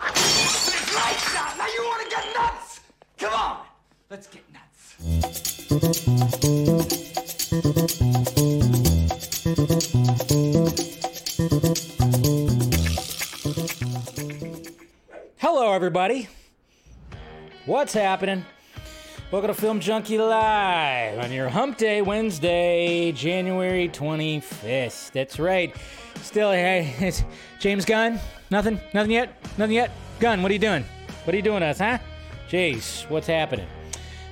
Lights out! Now you want to get nuts? Come on! Let's get nuts. Hello, everybody. What's happening? Welcome to Film Junkee Live on your Hump Day, Wednesday, January 25th. That's right. Still, hey, it's James Gunn. Nothing? Nothing yet? Nothing yet? Gunn, what are you doing? What are you doing to us, huh? Jeez, what's happening?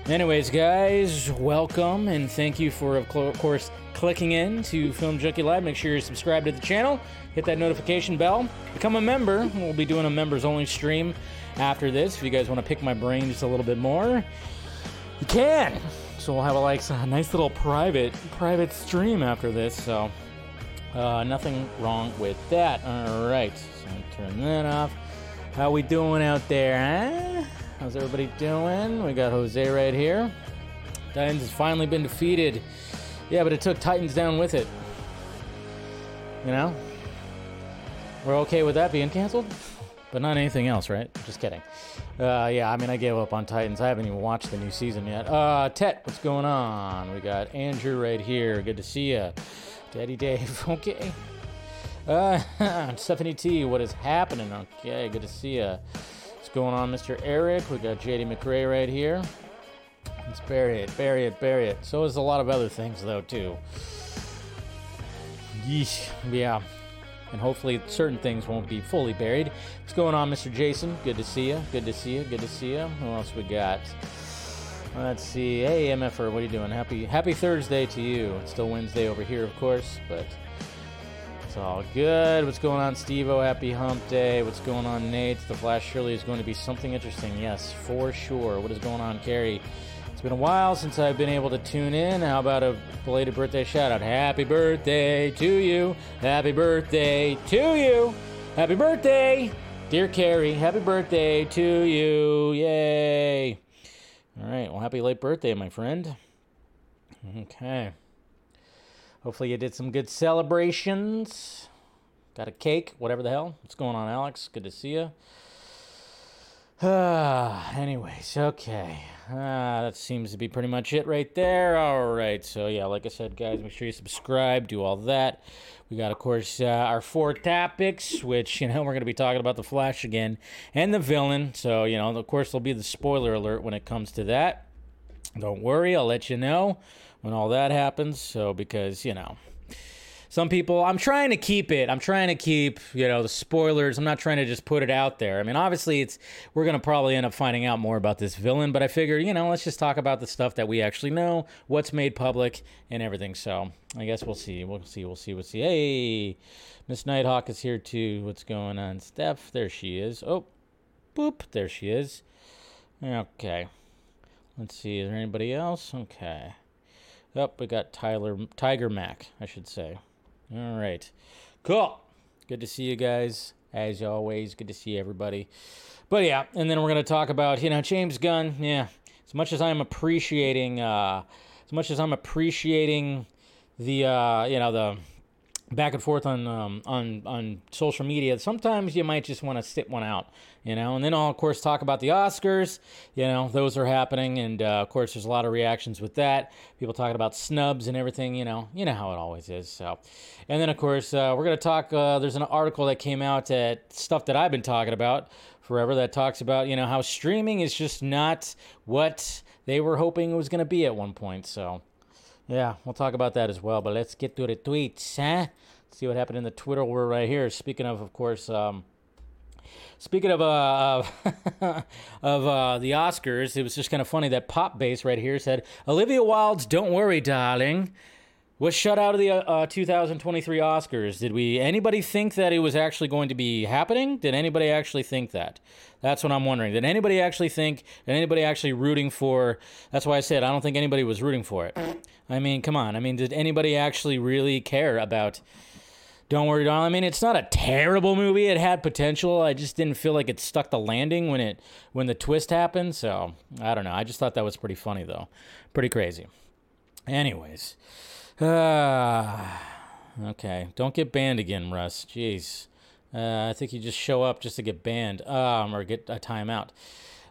Anyways, guys, welcome and thank you for, of of course, clicking in to Film Junkee Live. Make sure you're subscribed to the channel, hit that notification bell, become a member. We'll be doing a members only stream after this. If you guys want to pick my brain just a little bit more, you can. So we'll have a like a nice little private private stream after this. So uh, nothing wrong with that. All right, so I turn that off. How we doing out there? How's everybody doing? We got Jose right here. Titans has finally been defeated. Yeah, but it took Titans down with it. You know? We're okay with that being canceled? But not anything else, right? Just kidding. Uh, yeah, I mean, I gave up on Titans. I haven't even watched the new season yet. Uh, Tet, what's going on? We got Andrew right here. Good to see you. Daddy Dave, okay. Uh, Stephanie T, what is happening? Okay, good to see you. What's going on, Mr. Eric? We got JD McRae right here. Let's bury it, bury it, bury it. So is a lot of other things, though, too. Yeesh, yeah. And hopefully certain things won't be fully buried. What's going on, Mr. Jason? Good to see you. Good to see you. Good to see you. Who else we got? Let's see. Hey, MFR, what are you doing? Happy Happy Thursday to you. It's still Wednesday over here, of course, but it's all good. What's going on, Steve? Oh, happy hump day. What's going on, Nate? The Flash surely is going to be something interesting. Yes, for sure. What is going on, Carrie? It's been a while since I've been able to tune in. How about a belated birthday shout out? Happy birthday to you. Happy birthday to you. Happy birthday, dear Carrie. Happy birthday to you. Yay. All right. Well, happy late birthday, my friend. Okay. Hopefully, you did some good celebrations. Got a cake, whatever the hell. What's going on, Alex? Good to see you. Ah, anyways, okay. Ah, that seems to be pretty much it right there. All right. So, yeah, like I said, guys, make sure you subscribe, do all that. We got, of course, uh, our four topics, which, you know, we're going to be talking about the Flash again and the villain. So, you know, of course, there'll be the spoiler alert when it comes to that. Don't worry, I'll let you know when all that happens. So, because, you know, some people i'm trying to keep it. I'm trying to keep you know the spoilers. I'm not trying to just put it out there. I mean obviously it's we're going to probably end up finding out more about this villain but i figure you know let's just talk about the stuff that we actually know what's made public and everything. So i guess we'll see. We'll see. We'll see. We'll see. Hey miss nighthawk is here too. What's going on steph? There she is. Oh boop. There she is. Okay. Let's see. Is there anybody else? Okay. Up, we got Tyler Tiger Mac, I should say. All right. Cool. Good to see you guys. As always, good to see everybody. But yeah, and then we're going to talk about, you know, James Gunn. Yeah. As much as I'm appreciating, uh, as much as I'm appreciating the, uh, you know, the back and forth on um, on on social media. Sometimes you might just want to sit one out, you know. And then I'll of course talk about the Oscars. You know, those are happening, and uh, of course there's a lot of reactions with that. People talking about snubs and everything. You know, you know how it always is. So, and then of course uh, we're gonna talk. Uh, there's an article that came out at stuff that I've been talking about forever that talks about you know how streaming is just not what they were hoping it was gonna be at one point. So. Yeah, we'll talk about that as well. But let's get to the tweets, huh? See what happened in the Twitter world right here. Speaking of, of course, um, speaking of uh, of uh, the Oscars, it was just kind of funny that Pop Base right here said Olivia Wilde's "Don't Worry, Darling." Was shut out of the uh, 2023 Oscars. Did we anybody think that it was actually going to be happening? Did anybody actually think that? That's what I'm wondering. Did anybody actually think? Did anybody actually rooting for? That's why I said I don't think anybody was rooting for it. I mean, come on. I mean, did anybody actually really care about? Don't worry, darling. I mean, it's not a terrible movie. It had potential. I just didn't feel like it stuck the landing when it when the twist happened. So I don't know. I just thought that was pretty funny though, pretty crazy. Anyways. Ah, okay. Don't get banned again, Russ. Jeez. Uh, I think you just show up just to get banned um, or get a timeout.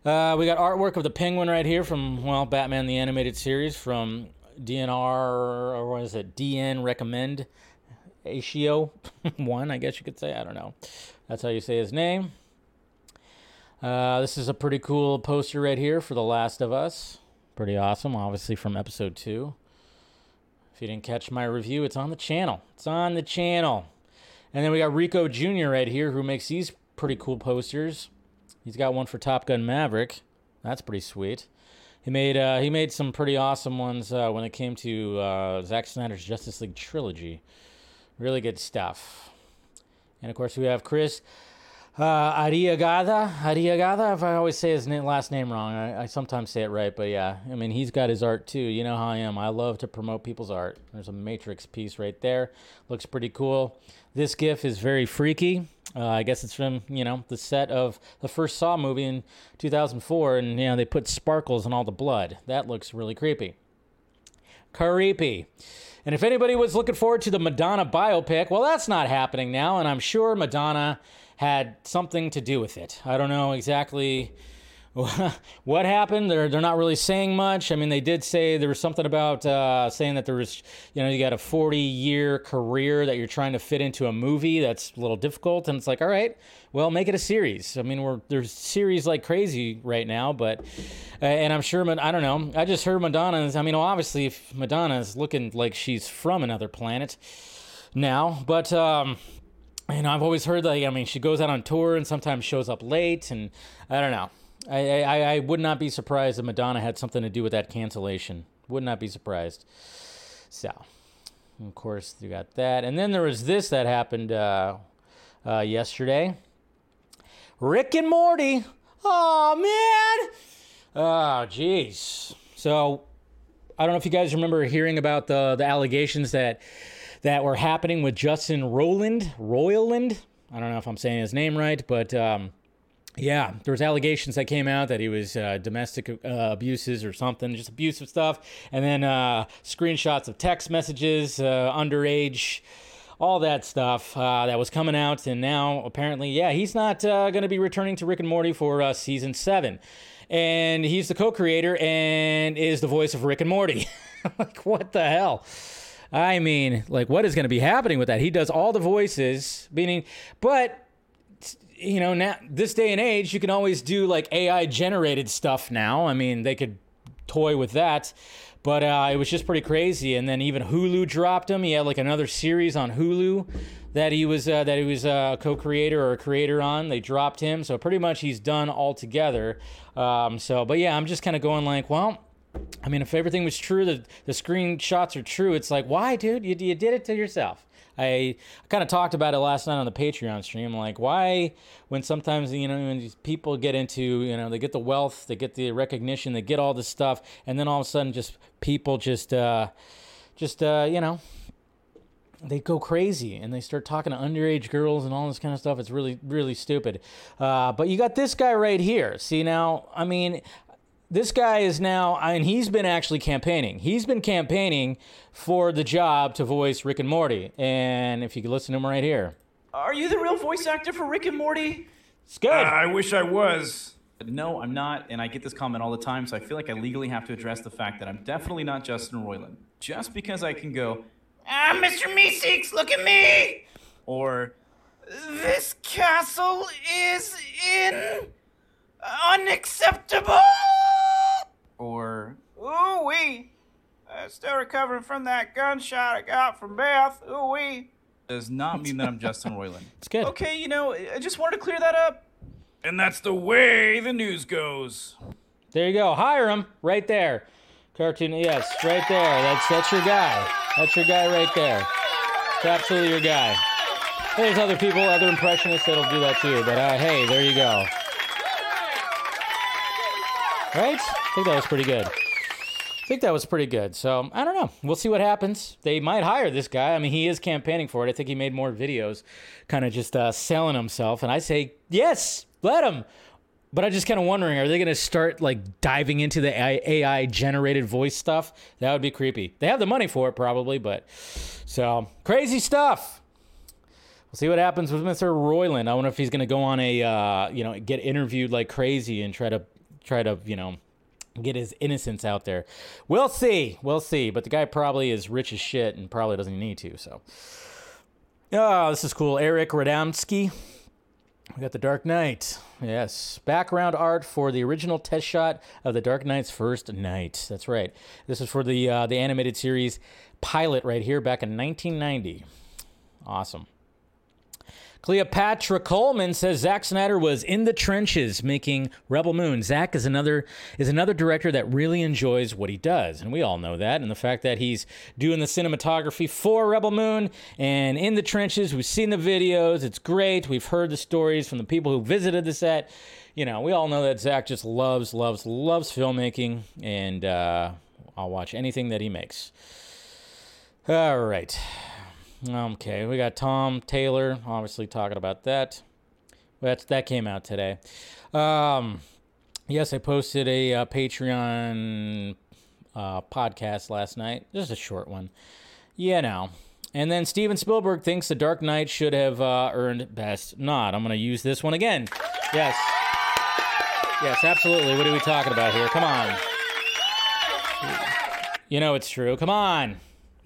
Uh, we got artwork of the penguin right here from, well, Batman the Animated Series from DNR, or what is it? DN Recommend Atio 1, I guess you could say. I don't know. That's how you say his name. Uh, this is a pretty cool poster right here for The Last of Us. Pretty awesome, obviously from episode 2. If you didn't catch my review, it's on the channel. It's on the channel. And then we got Rico Jr. right here who makes these pretty cool posters. He's got one for Top Gun Maverick. That's pretty sweet. He made uh, he made some pretty awesome ones uh, when it came to uh, Zack Snyder's Justice League trilogy. Really good stuff. And of course, we have Chris uh, Ariagada. Ariagada, if I always say his last name wrong, I, I, sometimes say it right, but yeah, I mean, he's got his art too. You know how I am. I love to promote people's art. There's a Matrix piece right there. Looks pretty cool. This GIF is very freaky. Uh, I guess it's from, you know, the set of the first Saw movie in 2004, and, you know, they put sparkles in all the blood. That looks really creepy. Creepy. And if anybody was looking forward to the Madonna biopic, well, that's not happening now, and I'm sure Madonna had something to do with it. I don't know exactly what happened. They're they're not really saying much. I mean, they did say there was something about uh, saying that there was, you know, you got a 40 year career that you're trying to fit into a movie. That's a little difficult, and it's like, all right, well, make it a series. I mean, we're there's series like crazy right now, but uh, and I'm sure I don't know. I just heard Madonna's. I mean, obviously, Madonna's looking like she's from another planet now, but. um you know, I've always heard like I mean, she goes out on tour and sometimes shows up late, and I don't know. I, I, I would not be surprised if Madonna had something to do with that cancellation. Would not be surprised. So, of course, you got that. And then there was this that happened uh, uh, yesterday Rick and Morty. Oh, man. Oh, jeez. So, I don't know if you guys remember hearing about the, the allegations that that were happening with Justin Roiland. Roiland? I don't know if I'm saying his name right, but um, yeah, there was allegations that came out that he was uh, domestic uh, abuses or something, just abusive stuff, and then uh, screenshots of text messages, uh, underage, all that stuff uh, that was coming out, and now apparently, yeah, he's not uh, going to be returning to Rick and Morty for season seven, and he's the co-creator and is the voice of Rick and Morty. like, what the hell? I mean, like, what is going to be happening with that? He does all the voices, meaning, but you know, now this day and age, you can always do like AI generated stuff now. I mean, they could toy with that, but uh, it was just pretty crazy. And then even Hulu dropped him. He had like another series on Hulu that he was uh, that he was a co-creator or a creator on. They dropped him, so pretty much he's done altogether. Um, so, but yeah, I'm just kind of going like, well. I mean, if everything was true, the, the screenshots are true. It's like, why, dude? You, you did it to yourself. I, I kind of talked about it last night on the Patreon stream. Like, why, when sometimes, you know, when these people get into, you know, they get the wealth, they get the recognition, they get all this stuff, and then all of a sudden, just people just, uh, just, uh, you know, they go crazy and they start talking to underage girls and all this kind of stuff. It's really, really stupid. Uh, but you got this guy right here. See, now, I mean, this guy is now, and he's been actually campaigning. He's been campaigning for the job to voice Rick and Morty. And if you could listen to him right here. Are you the real voice actor for Rick and Morty? It's good. Uh, I wish I was. No, I'm not, and I get this comment all the time, so I feel like I legally have to address the fact that I'm definitely not Justin Roiland. Just because I can go, Ah, Mr. Meeseeks, look at me! Or, This castle is in. unacceptable! Or, ooh wee, I'm still recovering from that gunshot I got from Beth. Ooh wee. Does not mean that I'm Justin Roiland. It's good. Okay, you know, I just wanted to clear that up. And that's the way the news goes. There you go. Hire him right there. Cartoon, yes, right there. That's that's your guy. That's your guy right there. It's absolutely your guy. There's other people, other impressionists that'll do that too. But uh, hey, there you go. Right? I think that was pretty good. I think that was pretty good. So I don't know. We'll see what happens. They might hire this guy. I mean, he is campaigning for it. I think he made more videos, kind of just uh, selling himself. And I say yes, let him. But I'm just kind of wondering, are they going to start like diving into the AI generated voice stuff? That would be creepy. They have the money for it, probably, but so crazy stuff. We'll see what happens with Mr. Roiland. I wonder if he's gonna go on a uh, you know get interviewed like crazy and try to try to you know get his innocence out there. We'll see. We'll see. But the guy probably is rich as shit and probably doesn't need to. So, oh, this is cool. Eric Radomski. We got the Dark Knight. Yes. Background art for the original test shot of the Dark Knight's first night. That's right. This is for the uh, the animated series pilot right here back in 1990. Awesome. Cleopatra Coleman says Zack Snyder was in the trenches making Rebel Moon. Zack is another is another director that really enjoys what he does, and we all know that. And the fact that he's doing the cinematography for Rebel Moon and in the trenches, we've seen the videos. It's great. We've heard the stories from the people who visited the set. You know, we all know that Zack just loves, loves, loves filmmaking, and uh, I'll watch anything that he makes. All right. Okay, we got Tom Taylor, obviously talking about that. That's that came out today. Um, yes, I posted a uh, Patreon uh, podcast last night, just a short one. Yeah, now. And then Steven Spielberg thinks The Dark Knight should have uh, earned Best Nod. I'm going to use this one again. Yes. Yes, absolutely. What are we talking about here? Come on. You know it's true. Come on.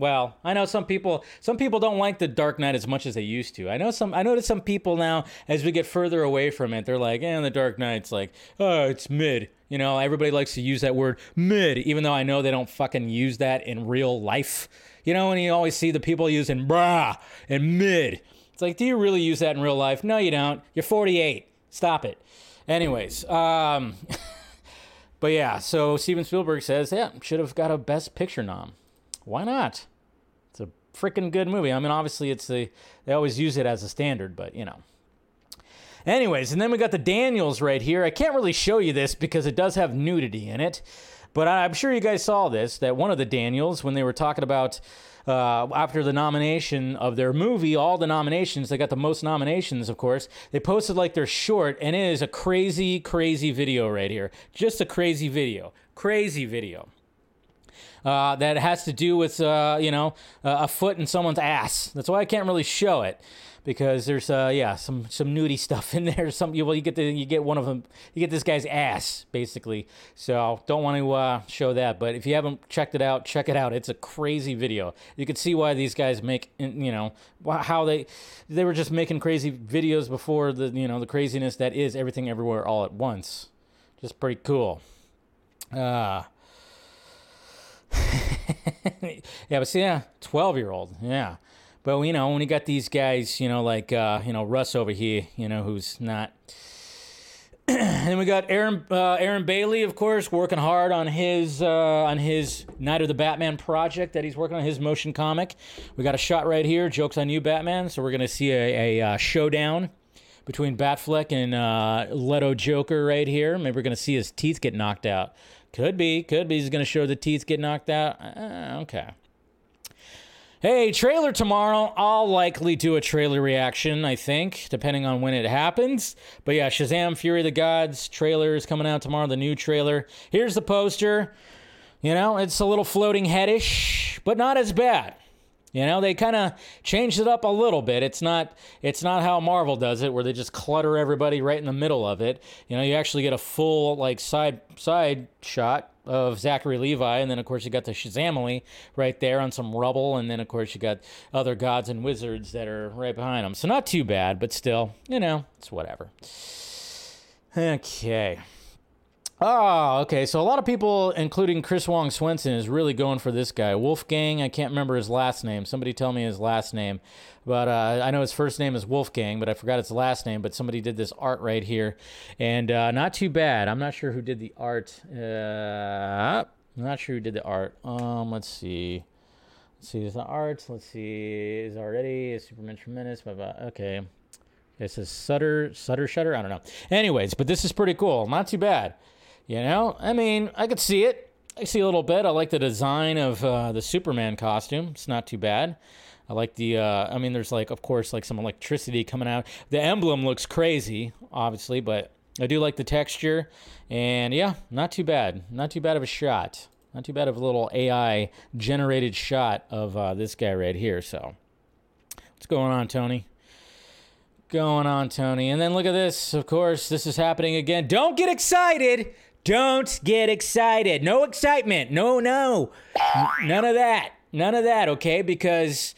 Well, I know some people some people don't like the Dark Knight as much as they used to. I know some I notice some people now as we get further away from it, they're like, "Eh, the Dark Knight's like, oh, it's mid." You know, everybody likes to use that word mid, even though I know they don't fucking use that in real life. You know, and you always see the people using brah and mid. It's like, do you really use that in real life? No, you don't. You're 48. Stop it. Anyways, um, but yeah, so Steven Spielberg says, yeah, should have got a Best Picture nom. Why not? Freaking good movie. I mean, obviously, it's the they always use it as a standard, but you know. Anyways, and then we got the Daniels right here. I can't really show you this because it does have nudity in it, but I'm sure you guys saw this. That one of the Daniels, when they were talking about uh, after the nomination of their movie, all the nominations, they got the most nominations, of course. They posted like their short, and it is a crazy, crazy video right here. Just a crazy video. Crazy video. Uh, that has to do with uh, you know uh, a foot in someone's ass. That's why I can't really show it because there's uh yeah some some nudie stuff in there. Some you well you get the you get one of them you get this guy's ass basically. So don't want to uh, show that. But if you haven't checked it out, check it out. It's a crazy video. You can see why these guys make you know how they they were just making crazy videos before the you know the craziness that is everything everywhere all at once. Just pretty cool. Uh yeah, but see, yeah, twelve year old, yeah. But you know, when you got these guys, you know, like uh, you know Russ over here, you know, who's not. and we got Aaron uh, Aaron Bailey, of course, working hard on his uh, on his Night of the Batman project that he's working on his motion comic. We got a shot right here. Jokes on you, Batman. So we're gonna see a, a uh, showdown between Batfleck and uh, Leto Joker right here. Maybe we're gonna see his teeth get knocked out. Could be, could be. He's gonna show the teeth get knocked out. Uh, okay. Hey, trailer tomorrow. I'll likely do a trailer reaction, I think, depending on when it happens. But yeah, Shazam Fury of the Gods trailer is coming out tomorrow, the new trailer. Here's the poster. You know, it's a little floating headish, but not as bad. You know, they kind of changed it up a little bit. It's not it's not how Marvel does it where they just clutter everybody right in the middle of it. You know, you actually get a full like side side shot of Zachary Levi, and then of course you got the Shazamily right there on some rubble, and then of course you got other gods and wizards that are right behind them. So not too bad, but still, you know, it's whatever. Okay. Oh, okay. So a lot of people, including Chris Wong Swenson, is really going for this guy, Wolfgang. I can't remember his last name. Somebody tell me his last name, but uh, I know his first name is Wolfgang, but I forgot his last name. But somebody did this art right here, and uh, not too bad. I'm not sure who did the art. Uh, I'm not sure who did the art. Um, let's see. Let's see. Is the art? Let's see. Is already is Superman tremendous? Blah, blah. Okay. It says Sutter Sutter Shutter. I don't know. Anyways, but this is pretty cool. Not too bad. You know, I mean, I could see it. I see a little bit. I like the design of uh, the Superman costume. It's not too bad. I like the. Uh, I mean, there's like, of course, like some electricity coming out. The emblem looks crazy, obviously, but I do like the texture. And yeah, not too bad. Not too bad of a shot. Not too bad of a little AI generated shot of uh, this guy right here. So, what's going on, Tony? going on, Tony? And then look at this. Of course, this is happening again. Don't get excited. Don't get excited. No excitement. No, no. None of that. None of that, okay? Because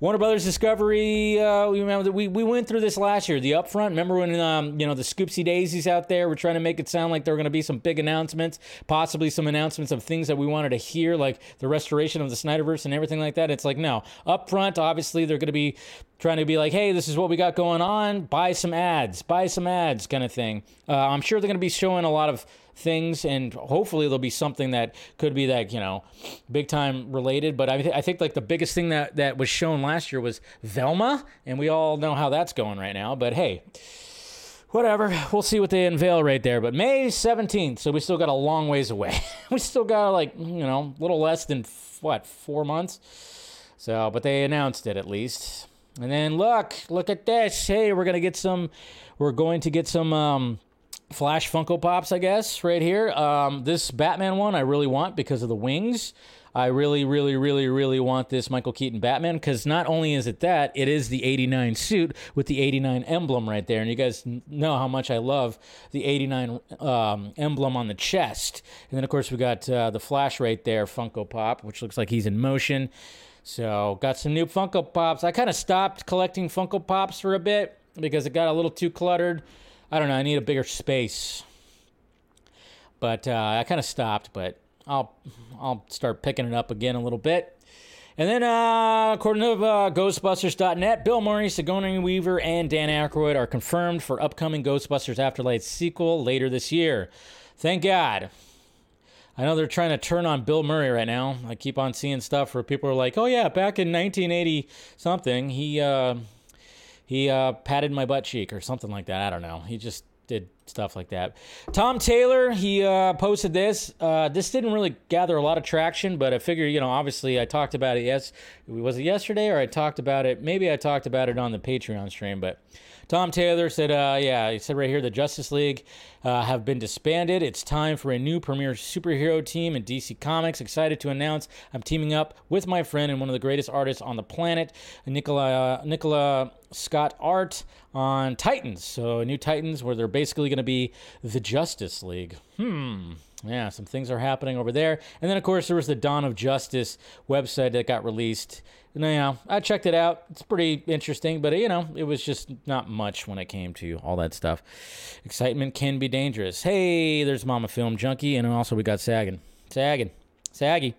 Warner Brothers Discovery, uh, we remember we, we went through this last year. The upfront, remember when um, you know the Scoopsy Daisies out there were trying to make it sound like there were going to be some big announcements, possibly some announcements of things that we wanted to hear, like the restoration of the Snyderverse and everything like that. It's like no, upfront, obviously they're going to be trying to be like, hey, this is what we got going on. Buy some ads, buy some ads, kind of thing. Uh, I'm sure they're going to be showing a lot of things and hopefully there'll be something that could be that you know big time related. But I, th- I think like the biggest thing that that was shown last year was velma and we all know how that's going right now. But hey whatever. We'll see what they unveil right there. But may 17th so we still got a long ways away. We still got like you know a little less than what four months? So but they announced it at least. And then look look at this. Hey we're gonna get some we're going to get some um Flash Funko Pops, I guess, right here. Um, this Batman one I really want because of the wings. I really, really, really, really want this Michael Keaton Batman because not only is it that, it is the 89 suit with the 89 emblem right there. And you guys know how much I love the 89 um, emblem on the chest. And then, of course, we got uh, the Flash right there, Funko Pop, which looks like he's in motion. So, got some new Funko Pops. I kind of stopped collecting Funko Pops for a bit because it got a little too cluttered. I don't know. I need a bigger space. But uh, I kind of stopped, but I'll I'll start picking it up again a little bit. And then, uh, according to uh, Ghostbusters.net, Bill Murray, Sigourney Weaver, and Dan Aykroyd are confirmed for upcoming Ghostbusters Afterlife sequel later this year. Thank God. I know they're trying to turn on Bill Murray right now. I keep on seeing stuff where people are like, "Oh yeah, back in 1980 something, he uh, he uh, patted my butt cheek or something like that. I don't know. He just did stuff like that. Tom Taylor, he uh, posted this. Uh, this didn't really gather a lot of traction, but I figure, you know, obviously I talked about it. Yes, was it yesterday or I talked about it? Maybe I talked about it on the Patreon stream, but Tom Taylor said, uh, yeah, he said right here the Justice League uh, have been disbanded. It's time for a new premier superhero team in DC Comics. Excited to announce I'm teaming up with my friend and one of the greatest artists on the planet, Nicola, Nicola Scott Art, on Titans. So, new Titans where they're basically going to be the Justice League. Hmm. Yeah, some things are happening over there. And then, of course, there was the Dawn of Justice website that got released. And, you know, I checked it out. It's pretty interesting, but, you know, it was just not much when it came to all that stuff. Excitement can be dangerous. Hey, there's Mama Film Junkee. And also, we got Sagging. Sagging. Saggy.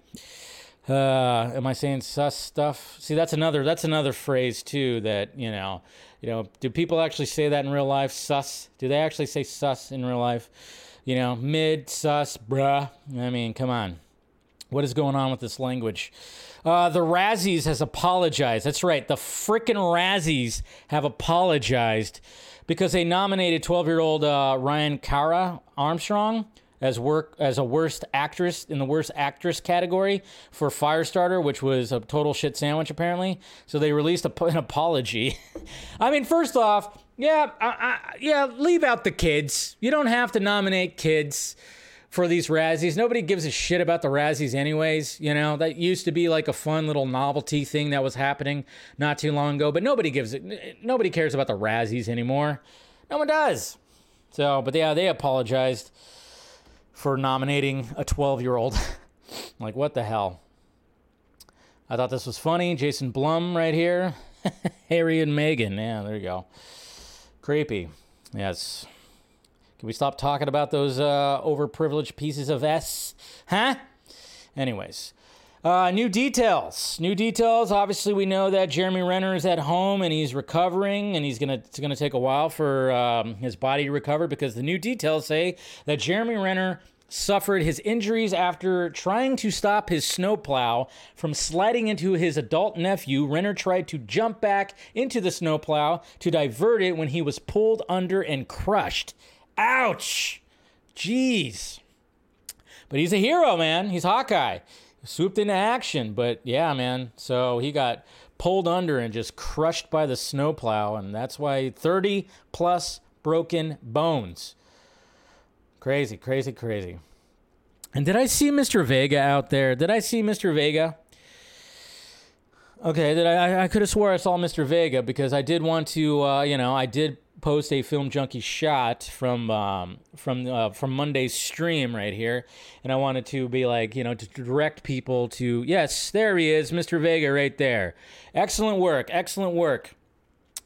Uh, am I saying sus stuff? See, that's another that's another phrase too that you know, you know. Do people actually say that in real life? Sus? Do they actually say sus in real life? You know, mid sus, bruh. I mean, come on. What is going on with this language? Uh, the Razzies has apologized. That's right. The frickin' Razzies have apologized because they nominated 12-year-old uh, Ryan Kiera Armstrong as work as a worst actress in the worst actress category for Firestarter, which was a total shit sandwich apparently. So they released a, an apology. I mean, first off, yeah, I, I, yeah, leave out the kids. You don't have to nominate kids for these Razzies. Nobody gives a shit about the Razzies, anyways. You know, that used to be like a fun little novelty thing that was happening not too long ago, but nobody gives it, nobody cares about the Razzies anymore. No one does. So, but yeah, they apologized for nominating a 12 year old. like, what the hell? I thought this was funny. Jason Blum right here. Harry and Meghan. Yeah, there you go. Creepy. Yes. Can we stop talking about those uh, overprivileged pieces of S? Huh? Anyways. Uh, new details. New details. Obviously, we know that Jeremy Renner is at home and he's recovering, and he's gonna it's gonna take a while for um, his body to recover because the new details say that Jeremy Renner suffered his injuries after trying to stop his snowplow from sliding into his adult nephew. Renner tried to jump back into the snowplow to divert it when he was pulled under and crushed. Ouch! Jeez. But he's a hero, man. He's Hawkeye swooped into action. But yeah, man. So he got pulled under and just crushed by the snowplow, and that's why 30 plus broken bones. Crazy, crazy, crazy. And did I see Mr. Vega out there? Did I see Mr. Vega? Okay, that I, I could have swore I saw Mr. Vega because I did want to, uh, you know, I did post a film junkee shot from um, from uh, from Monday's stream right here, and I wanted to be like, you know, to direct people to yes, there he is, Mr. Vega, right there. Excellent work, excellent work.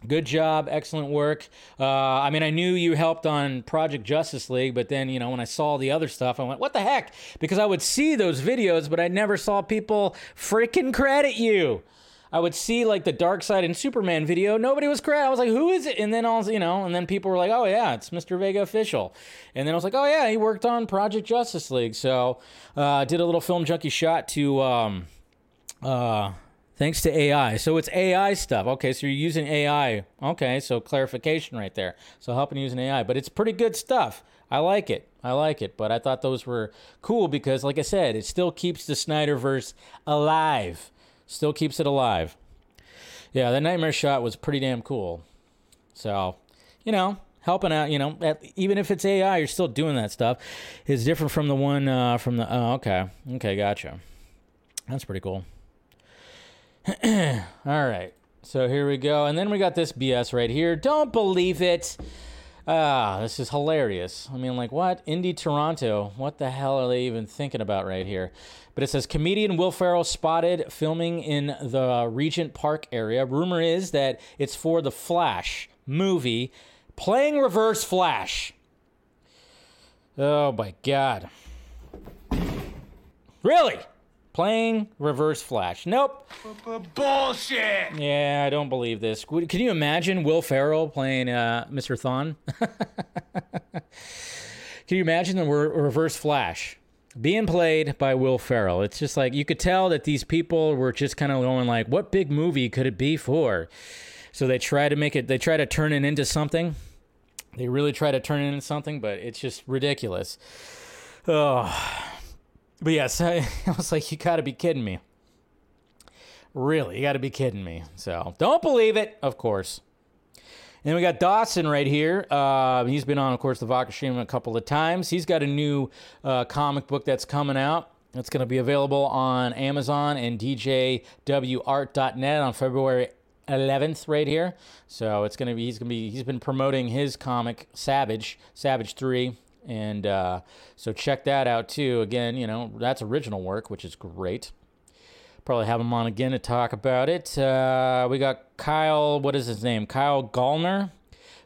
Good job, excellent work. Uh, I mean, I knew you helped on Project Justice League, but then, you know, when I saw the other stuff, I went, what the heck? Because I would see those videos, but I never saw people freaking credit you. I would see like the Darkseid and Superman video. Nobody was correct. I was like, who is it? And then all you know, and then people were like, oh yeah, it's Mr. Vega official. And then I was like, oh yeah, he worked on Project Justice League. So uh, did a little film junkee shot to um, uh, thanks to AI. So it's AI stuff. Okay, so you're using AI. Okay, so clarification right there. So helping using AI, but it's pretty good stuff. I like it. I like it. But I thought those were cool because, like I said, it still keeps the Snyderverse alive still keeps it alive. Yeah, that nightmare shot was pretty damn cool. So, you know, helping out, you know, at, even if it's AI, you're still doing that stuff. It's different from the one uh, from the. Oh, okay. Okay, gotcha. That's pretty cool. All right. So here we go. And then we got this BS right here. Don't believe it. Ah, this is hilarious. I mean, like, what? Indie Toronto. What the hell are they even thinking about right here? But it says comedian Will Ferrell spotted filming in the Regent Park area. Rumor is that it's for the Flash movie, playing Reverse Flash. Oh my God. Really? Playing Reverse Flash. Nope. Bullshit! Yeah, I don't believe this. Can you imagine Will Ferrell playing uh, Mr. Thawne? Can you imagine the re- Reverse Flash being played by Will Ferrell? It's just like you could tell that these people were just kind of going like, "What big movie could it be for?" So they try to make it. They try to turn it into something. They really try to turn it into something, but it's just ridiculous. Oh, but yes, I, I was like, you got to be kidding me. Really, you got to be kidding me. So don't believe it, of course. And we got Dawson right here. Uh, he's been on, of course, the Stream a couple of times. He's got a new uh, comic book that's coming out. It's going to be available on Amazon and DJWArt.net on February 11th, right here. So it's going to be he's going to be he's been promoting his comic Savage, Savage Three, and uh, so check that out too. Again, you know that's original work, which is great. Probably have him on again to talk about it. Uh, we got Kyle. What is his name? Kyle Gallner.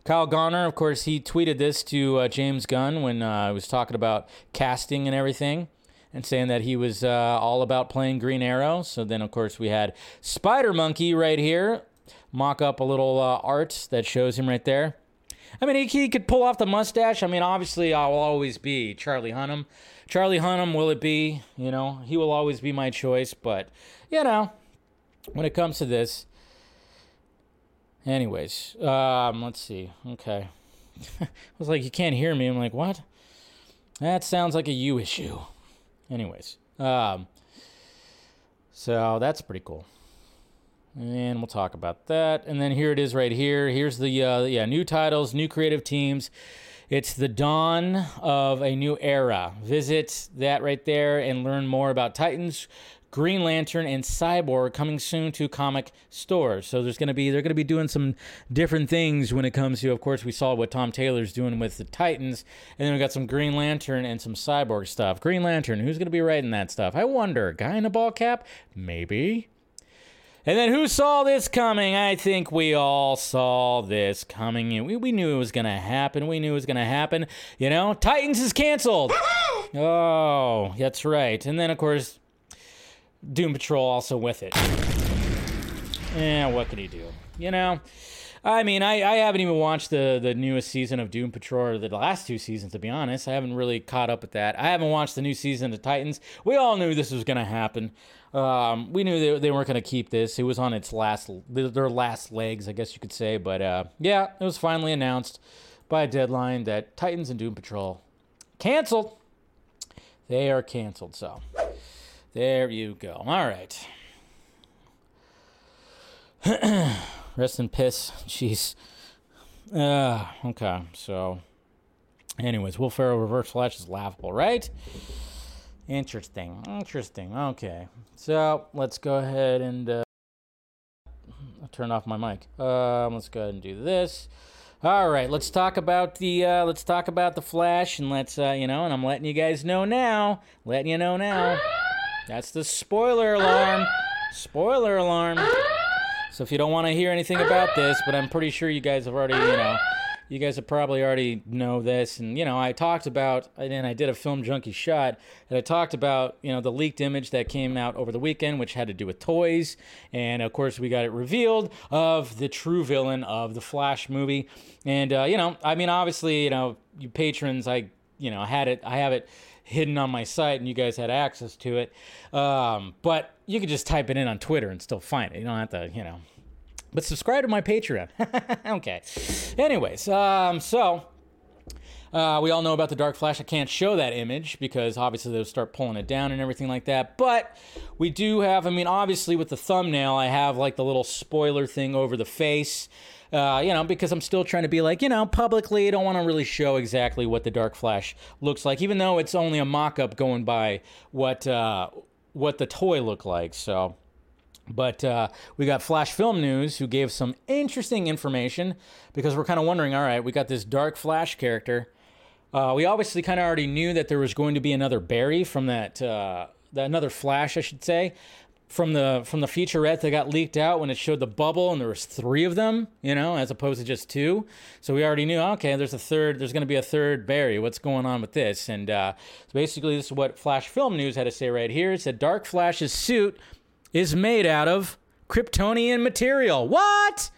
Kyle Gallner, of course, he tweeted this to uh, James Gunn when uh, he was talking about casting and everything, and saying that he was uh, all about playing Green Arrow. So then, of course, we had Spider Monkey right here mock up a little uh, art that shows him right there. I mean, he, he could pull off the mustache. I mean, obviously, I will always be Charlie Hunnam. Charlie Hunnam, will it be? You know, he will always be my choice. But, you know, when it comes to this, anyways, um, let's see. Okay. I was like, you can't hear me. I'm like, what? That sounds like a you issue. Anyways, um, so that's pretty cool. And we'll talk about that. And then here it is right here. Here's the uh, yeah new titles, new creative teams. It's the dawn of a new era. Visit that right there and learn more about Titans, Green Lantern, and Cyborg coming soon to comic stores. So there's gonna be they're gonna be doing some different things when it comes to. Of course, we saw what Tom Taylor's doing with the Titans, and then we got some Green Lantern and some Cyborg stuff. Green Lantern, who's gonna be writing that stuff? I wonder. Guy in a ball cap? Maybe. And then who saw this coming? I think we all saw this coming. We, we knew it was going to happen. We knew it was going to happen. You know, Titans is canceled. oh, that's right. And then, of course, Doom Patrol also with it. Yeah, what could he do? You know? I mean, I, I haven't even watched the, the newest season of Doom Patrol or the last two seasons, to be honest. I haven't really caught up with that. I haven't watched the new season of Titans. We all knew this was going to happen. Um, we knew they, they weren't going to keep this. It was on its last, their last legs, I guess you could say. But uh, yeah, it was finally announced by a deadline that Titans and Doom Patrol canceled. They are canceled. So there you go. All right. Rest in piss. Jeez. Uh, okay. So, anyways, Will Ferrell reverse flash is laughable, right? Interesting. Interesting. Okay. So let's go ahead and. Uh, turn off my mic. Um, let's go ahead and do this. All right, let's talk about the uh, let's talk about the Flash, and let's uh, you know, and I'm letting you guys know now, letting you know now. That's the spoiler alarm. Spoiler alarm. So if you don't want to hear anything about this, but I'm pretty sure you guys have already, you know, you guys have probably already know this. And you know, I talked about, and I did a film junkee shot, and I talked about, you know, the leaked image that came out over the weekend, which had to do with toys, and of course we got it revealed of the true villain of the Flash movie. And uh, you know, I mean, obviously, you know, you patrons, I, you know, had it, I have it hidden on my site and you guys had access to it. Um, but you could just type it in on Twitter and still find it. You don't have to, you know. But subscribe to my Patreon. okay. Anyways, um, so uh, we all know about the Dark Flash. I can't show that image because obviously they'll start pulling it down and everything like that. But we do have, I mean, obviously with the thumbnail, I have like the little spoiler thing over the face. Uh, you know, because I'm still trying to be like, you know, publicly, I don't want to really show exactly what the Dark Flash looks like, even though it's only a mock-up going by what uh, what the toy looked like. So, but uh, we got Flash Film News who gave some interesting information because we're kind of wondering, all right, we got this Dark Flash character. Uh, we obviously kind of already knew that there was going to be another Barry from that, uh, that another Flash, I should say, from the from the featurette that got leaked out when it showed the bubble and there was three of them, you know, as opposed to just two. So we already knew, okay, there's a third, there's going to be a third Barry. What's going on with this? And uh, so basically, this is what Flash Film News had to say right here. It said Dark Flash's suit is made out of Kryptonian material. What?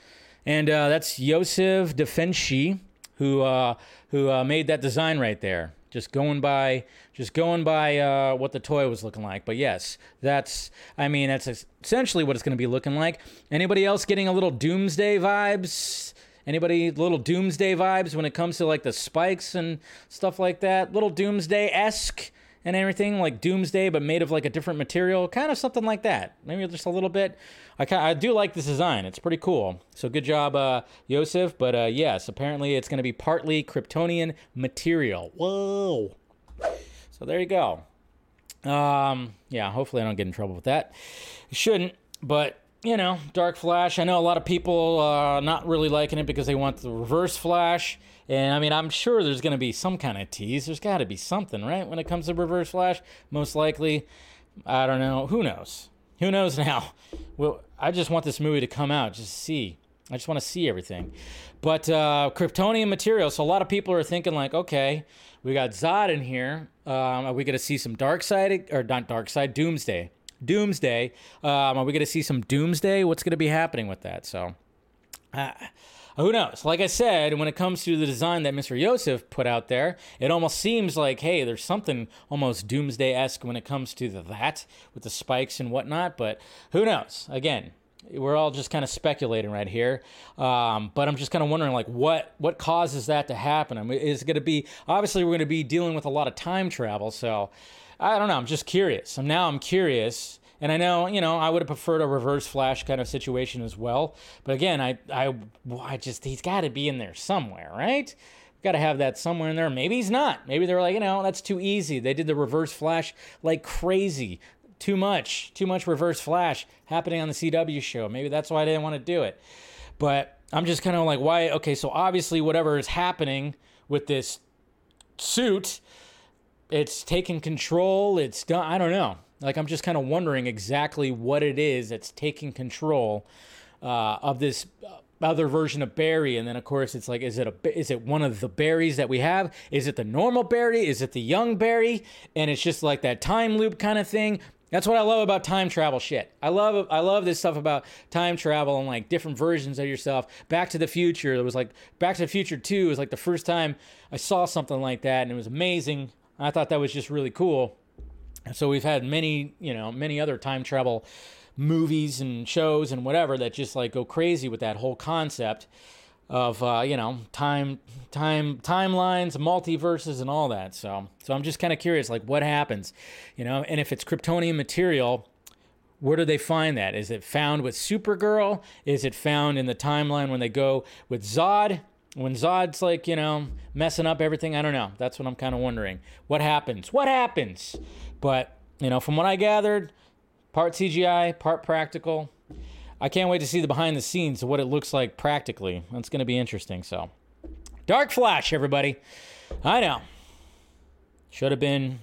And uh, that's Yosef Defenshi who uh, who uh, made that design right there. Just going by, just going by uh, what the toy was looking like. But yes, that's. I mean, that's essentially what it's going to be looking like. Anybody else getting a little Doomsday vibes? Anybody little Doomsday vibes when it comes to like the spikes and stuff like that? Little Doomsday esque and everything, like Doomsday, but made of like a different material, kind of something like that. Maybe just a little bit. I I do like this design. It's pretty cool. So good job, uh, Yosef. But uh, yes, apparently it's going to be partly Kryptonian material. Whoa. So there you go. Um, yeah, hopefully I don't get in trouble with that. shouldn't, but you know, Dark Flash. I know a lot of people uh, not really liking it because they want the Reverse Flash. And I mean, I'm sure there's going to be some kind of tease. There's got to be something, right? When it comes to Reverse Flash, most likely. I don't know. Who knows? Who knows now? Well, I just want this movie to come out, just see. I just want to see everything. But uh, Kryptonian material. So a lot of people are thinking like, okay, we got Zod in here. Um, are we going to see some Darkseid or not Darkseid? Doomsday. Doomsday. Um, are we going to see some Doomsday? What's going to be happening with that? So. Uh, who knows? Like I said, when it comes to the design that Mr. Yosef put out there, it almost seems like, hey, there's something almost doomsday esque when it comes to the, that with the spikes and whatnot. But who knows? Again, we're all just kind of speculating right here. Um, but I'm just kind of wondering, like, what what causes that to happen? I mean, is going to be obviously we're going to be dealing with a lot of time travel, so I don't know. I'm just curious. So now I'm curious and I know, you know, I would have preferred a reverse flash kind of situation as well. But again, I, I, I just, he's got to be in there somewhere, right? Got to have that somewhere in there. Maybe he's not. Maybe they're like, you know, that's too easy. They did the reverse flash like crazy. Too much, too much reverse flash happening on the CW show. Maybe that's why I didn't want to do it. But I'm just kind of like, why? Okay, so obviously, whatever is happening with this suit, it's taking control. It's done. I don't know. Like I'm just kind of wondering exactly what it is that's taking control uh, of this uh, other version of Barry, and then of course it's like, is it a is it one of the Barrys that we have? Is it the normal Barry? Is it the young Barry? And it's just like that time loop kind of thing. That's what I love about time travel shit. I love I love this stuff about time travel and like different versions of yourself. Back to the Future, it was like Back to the Future 2 was like the first time I saw something like that and it was amazing. I thought that was just really cool. So we've had many, you know, many other time travel movies and shows and whatever that just like go crazy with that whole concept of uh, you know time time timelines multiverses and all that. So so i'm just kind of curious like what happens you know? And if it's kryptonian material where do they find that? Is it found with supergirl? Is it found in the timeline when they go with zod? When zod's like you know messing up everything? I don't know. That's what i'm kind of wondering. What happens? What happens but, you know, from what I gathered, part CGI, part practical. I can't wait to see the behind the scenes of what it looks like practically. That's going to be interesting. So, Dark Flash, everybody. I know. Should have been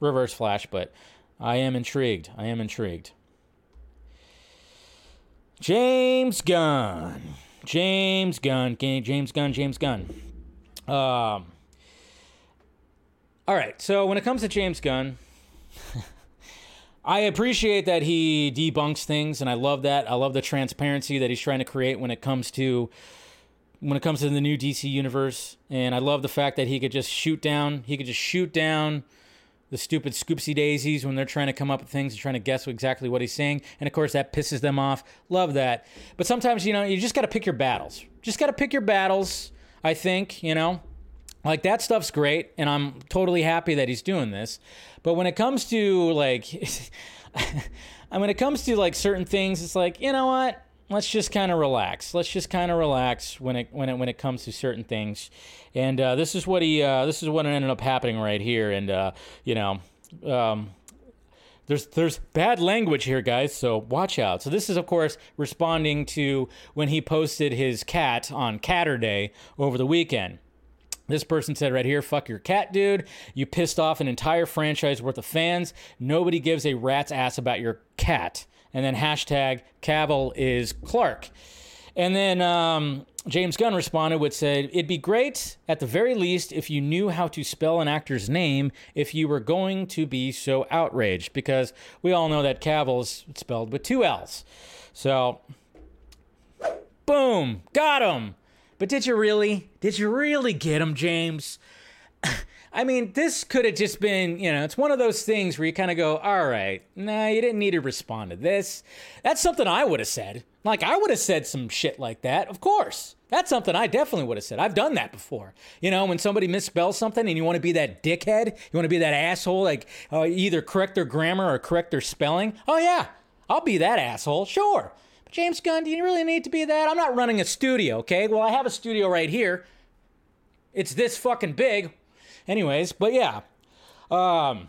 Reverse Flash, but I am intrigued. I am intrigued. James Gunn. James Gunn. James Gunn. James Gunn. Um. All right. So when it comes to James Gunn, I appreciate that he debunks things, and I love that. I love the transparency that he's trying to create when it comes to when it comes to the new DC universe. And I love the fact that he could just shoot down. He could just shoot down the stupid scoopsy daisies when they're trying to come up with things and trying to guess exactly what he's saying. And of course, that pisses them off. Love that. But sometimes, you know, you just got to pick your battles. Just got to pick your battles, I think, you know. Like that stuff's great, and I'm totally happy that he's doing this. But when it comes to like, and when it comes to like certain things, it's like, you know what? let's just kind of relax. Let's just kind of relax when it when it when it comes to certain things. And uh, this is what he uh, this is what ended up happening right here. And uh, you know. Um, there's there's bad language here, guys. So watch out. So this is, of course, responding to when he posted his cat on Catterday over the weekend. This person said right here, fuck your cat, dude. You pissed off an entire franchise worth of fans. Nobody gives a rat's ass about your cat and then hashtag Cavill is Clark. And then um, James Gunn responded with say, "It'd be great at the very least if you knew how to spell an actor's name if you were going to be so outraged because we all know that Cavill is spelled with two L's." So, boom, got him. But did you really? Did you really get him, James? I mean, this could have just been, you know, it's one of those things where you kind of go, all right, nah, you didn't need to respond to this. That's something I would have said. Like, I would have said some shit like that, of course. That's something I definitely would have said. I've done that before. You know, when somebody misspells something and you want to be that dickhead, you want to be that asshole, like uh, either correct their grammar or correct their spelling. Oh, yeah, I'll be that asshole, sure. James Gunn, do you really need to be that? I'm not running a studio, okay? Well, I have a studio right here. It's this fucking big. Anyways, but yeah. Um,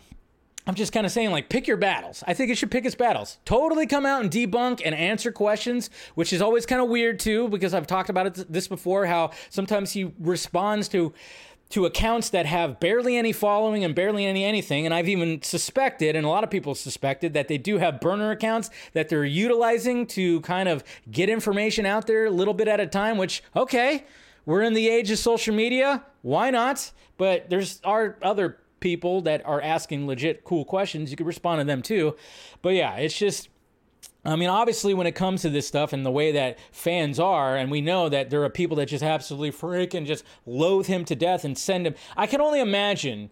I'm just kind of saying, like, pick your battles. I think it should pick its battles. Totally come out and debunk and answer questions, which is always kind of weird too, because I've talked about it this before. How sometimes he responds to to accounts that have barely any following and barely any anything. And I've even suspected, and a lot of people suspected, that they do have burner accounts that they're utilizing to kind of get information out there a little bit at a time. Which, okay, we're in the age of social media. Why not? But there's are other people that are asking legit cool questions. You could respond to them too. But yeah, it's just I mean, obviously, when it comes to this stuff and the way that fans are, and we know that there are people that just absolutely freaking just loathe him to death and send him. I can only imagine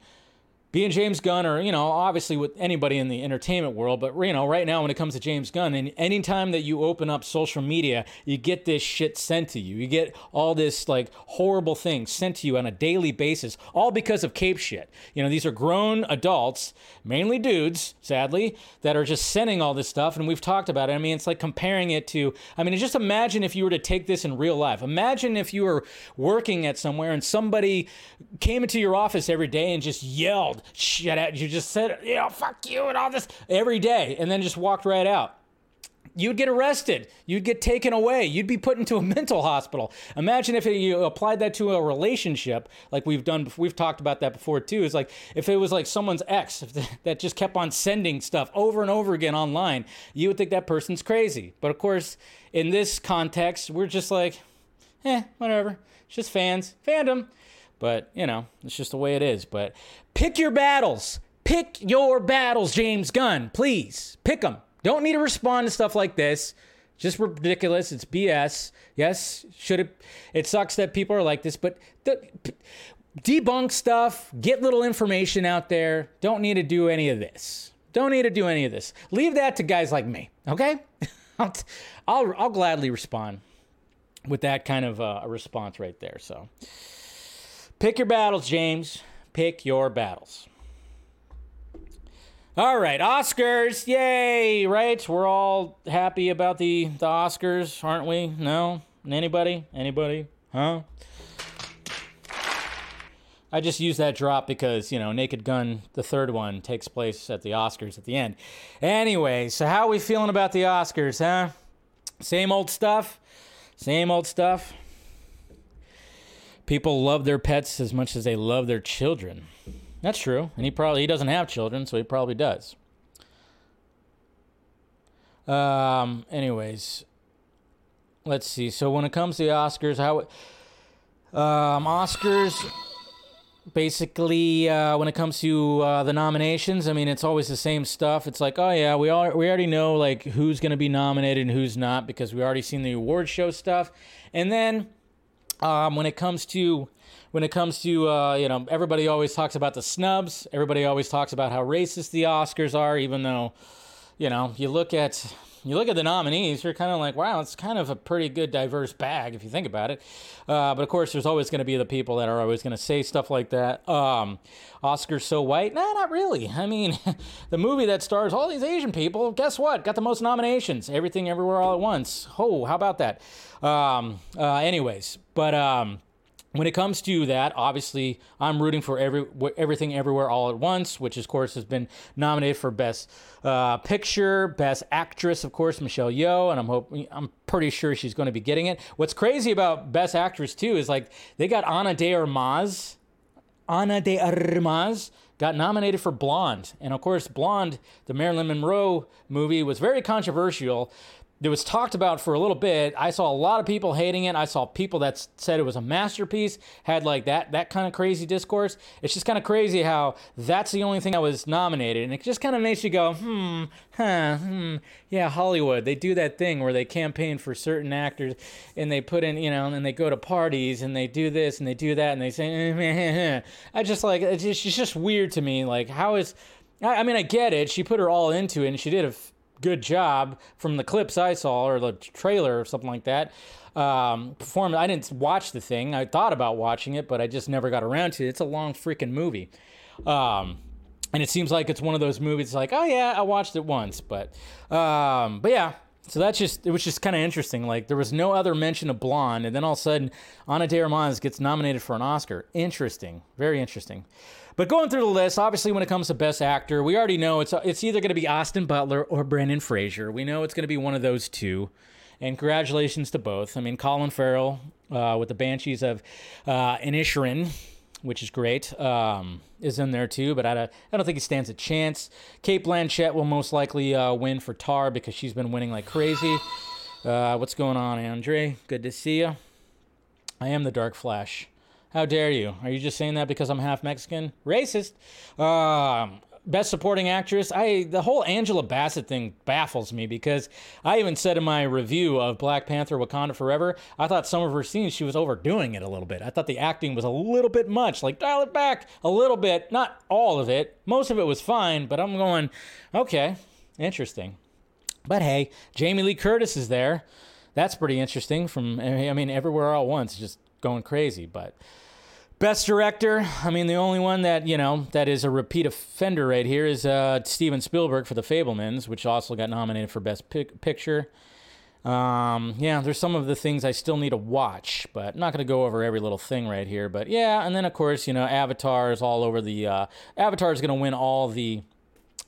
being James Gunn, or you know, obviously with anybody in the entertainment world, but you know, right now when it comes to James Gunn, and anytime that you open up social media, you get this shit sent to you. You get all this like horrible things sent to you on a daily basis, all because of cape shit. You know, these are grown adults, mainly dudes, sadly, that are just sending all this stuff, and we've talked about it. I mean, it's like comparing it to. I mean, just imagine if you were to take this in real life. Imagine if you were working at somewhere and somebody came into your office every day and just yelled shit out. You just said, you know, fuck you and all this every day, and then just walked right out. You'd get arrested. You'd get taken away. You'd be put into a mental hospital. Imagine if you applied that to a relationship, like we've done. We've talked about that before too. Is like if it was like someone's ex that just kept on sending stuff over and over again online, you would think that person's crazy. But of course, in this context, we're just like, eh, whatever. It's just fans, fandom. But, you know, it's just the way it is. But pick your battles. Pick your battles, James Gunn. Please pick them. Don't need to respond to stuff like this. Just ridiculous. It's BS. Yes, should it? It sucks that people are like this, but the, debunk stuff, get little information out there. Don't need to do any of this. Don't need to do any of this. Leave that to guys like me. Okay, I'll, I'll, I'll gladly respond with that kind of uh, a response right there. So. Pick your battles, James. Pick your battles. All right, Oscars. Yay, right? We're all happy about the, the Oscars, aren't we? No? Anybody? Anybody? Huh? I just use that drop because, you know, Naked Gun, the third one, takes place at the Oscars at the end. Anyway, so how are we feeling about the Oscars, huh? Same old stuff. Same old stuff. People love their pets as much as they love their children. That's true. And he probably he doesn't have children, so he probably does. Um anyways, let's see. So when it comes to the Oscars, how um Oscars basically uh, when it comes to uh, the nominations i mean it's always the same stuff it's like oh yeah we all we already know like who's going to be nominated and who's not because we already seen the award show stuff and then um, when it comes to when it comes to uh, you know everybody always talks about the snubs. Everybody always talks about how racist the oscars are even though you know you look at you look at the nominees, you're kind of like, wow, it's kind of a pretty good diverse bag if you think about it. Uh, but of course, there's always going to be the people that are always going to say stuff like that. Um, Oscar's so white? Nah, not really. I mean, the movie that stars all these Asian people, guess what? Got the most nominations. Everything, everywhere, all at once. Oh, how about that? Um, uh, anyways, but. Um, when it comes to that, obviously, I'm rooting for every everything everywhere all at once, which of course has been nominated for best uh, picture, best actress, of course, Michelle Yeoh, and I'm hope I'm pretty sure she's going to be getting it. What's crazy about best actress too is like they got Ana de Armas, Ana de Armas got nominated for Blonde, and of course, Blonde, the Marilyn Monroe movie, was very controversial it was talked about for a little bit. I saw a lot of people hating it. I saw people that said it was a masterpiece, had like that that kind of crazy discourse. It's just kind of crazy how that's the only thing I was nominated, and it just kind of makes you go, hmm, huh, hmm, yeah, Hollywood. They do that thing where they campaign for certain actors, and they put in, you know, and they go to parties and they do this and they do that and they say, I just like it's just, it's just weird to me. Like how is I mean, I get it. She put her all into it, and she did a good job from the clips I saw or the trailer or something like that. Um, performed. I didn't watch the thing. I thought about watching it, but I just never got around to it. It's a long freaking movie. Um, and it seems like it's one of those movies like, oh yeah, I watched it once, but um, but yeah. So that's just it was just kind of interesting. Like there was no other mention of Blonde, and then all of a sudden, Ana de Armas gets nominated for an Oscar. Interesting, very interesting. But going through the list, obviously, when it comes to Best Actor, we already know it's it's either going to be Austin Butler or Brendan Fraser. We know it's going to be one of those two. And congratulations to both. I mean, Colin Farrell uh, with the Banshees of uh, Inisherin, which is great, um, is in there too. But I, I don't think he stands a chance. Cate Blanchett will most likely uh, win for Tar because she's been winning like crazy. Uh, what's going on, Andre? Good to see you. I am the Dark Flash. How dare you? Are you just saying that because I'm half Mexican? Racist. Um, best supporting actress. I the whole Angela Bassett thing baffles me because I even said in my review of Black Panther: Wakanda Forever, I thought some of her scenes she was overdoing it a little bit. I thought the acting was a little bit much. Like dial it back a little bit, not all of it. Most of it was fine, but I'm going, okay, interesting. But hey, Jamie Lee Curtis is there. That's pretty interesting. From I mean, everywhere all at once, just going crazy, but. Best director, I mean, the only one that, you know, that is a repeat offender right here is uh, Steven Spielberg for The Fabelmans, which also got nominated for Best Pic- Picture. Um, yeah, there's some of the things I still need to watch, but I'm not going to go over every little thing right here. But yeah, and then of course, you know, Avatar is all over the. Uh, Avatar is going to win all the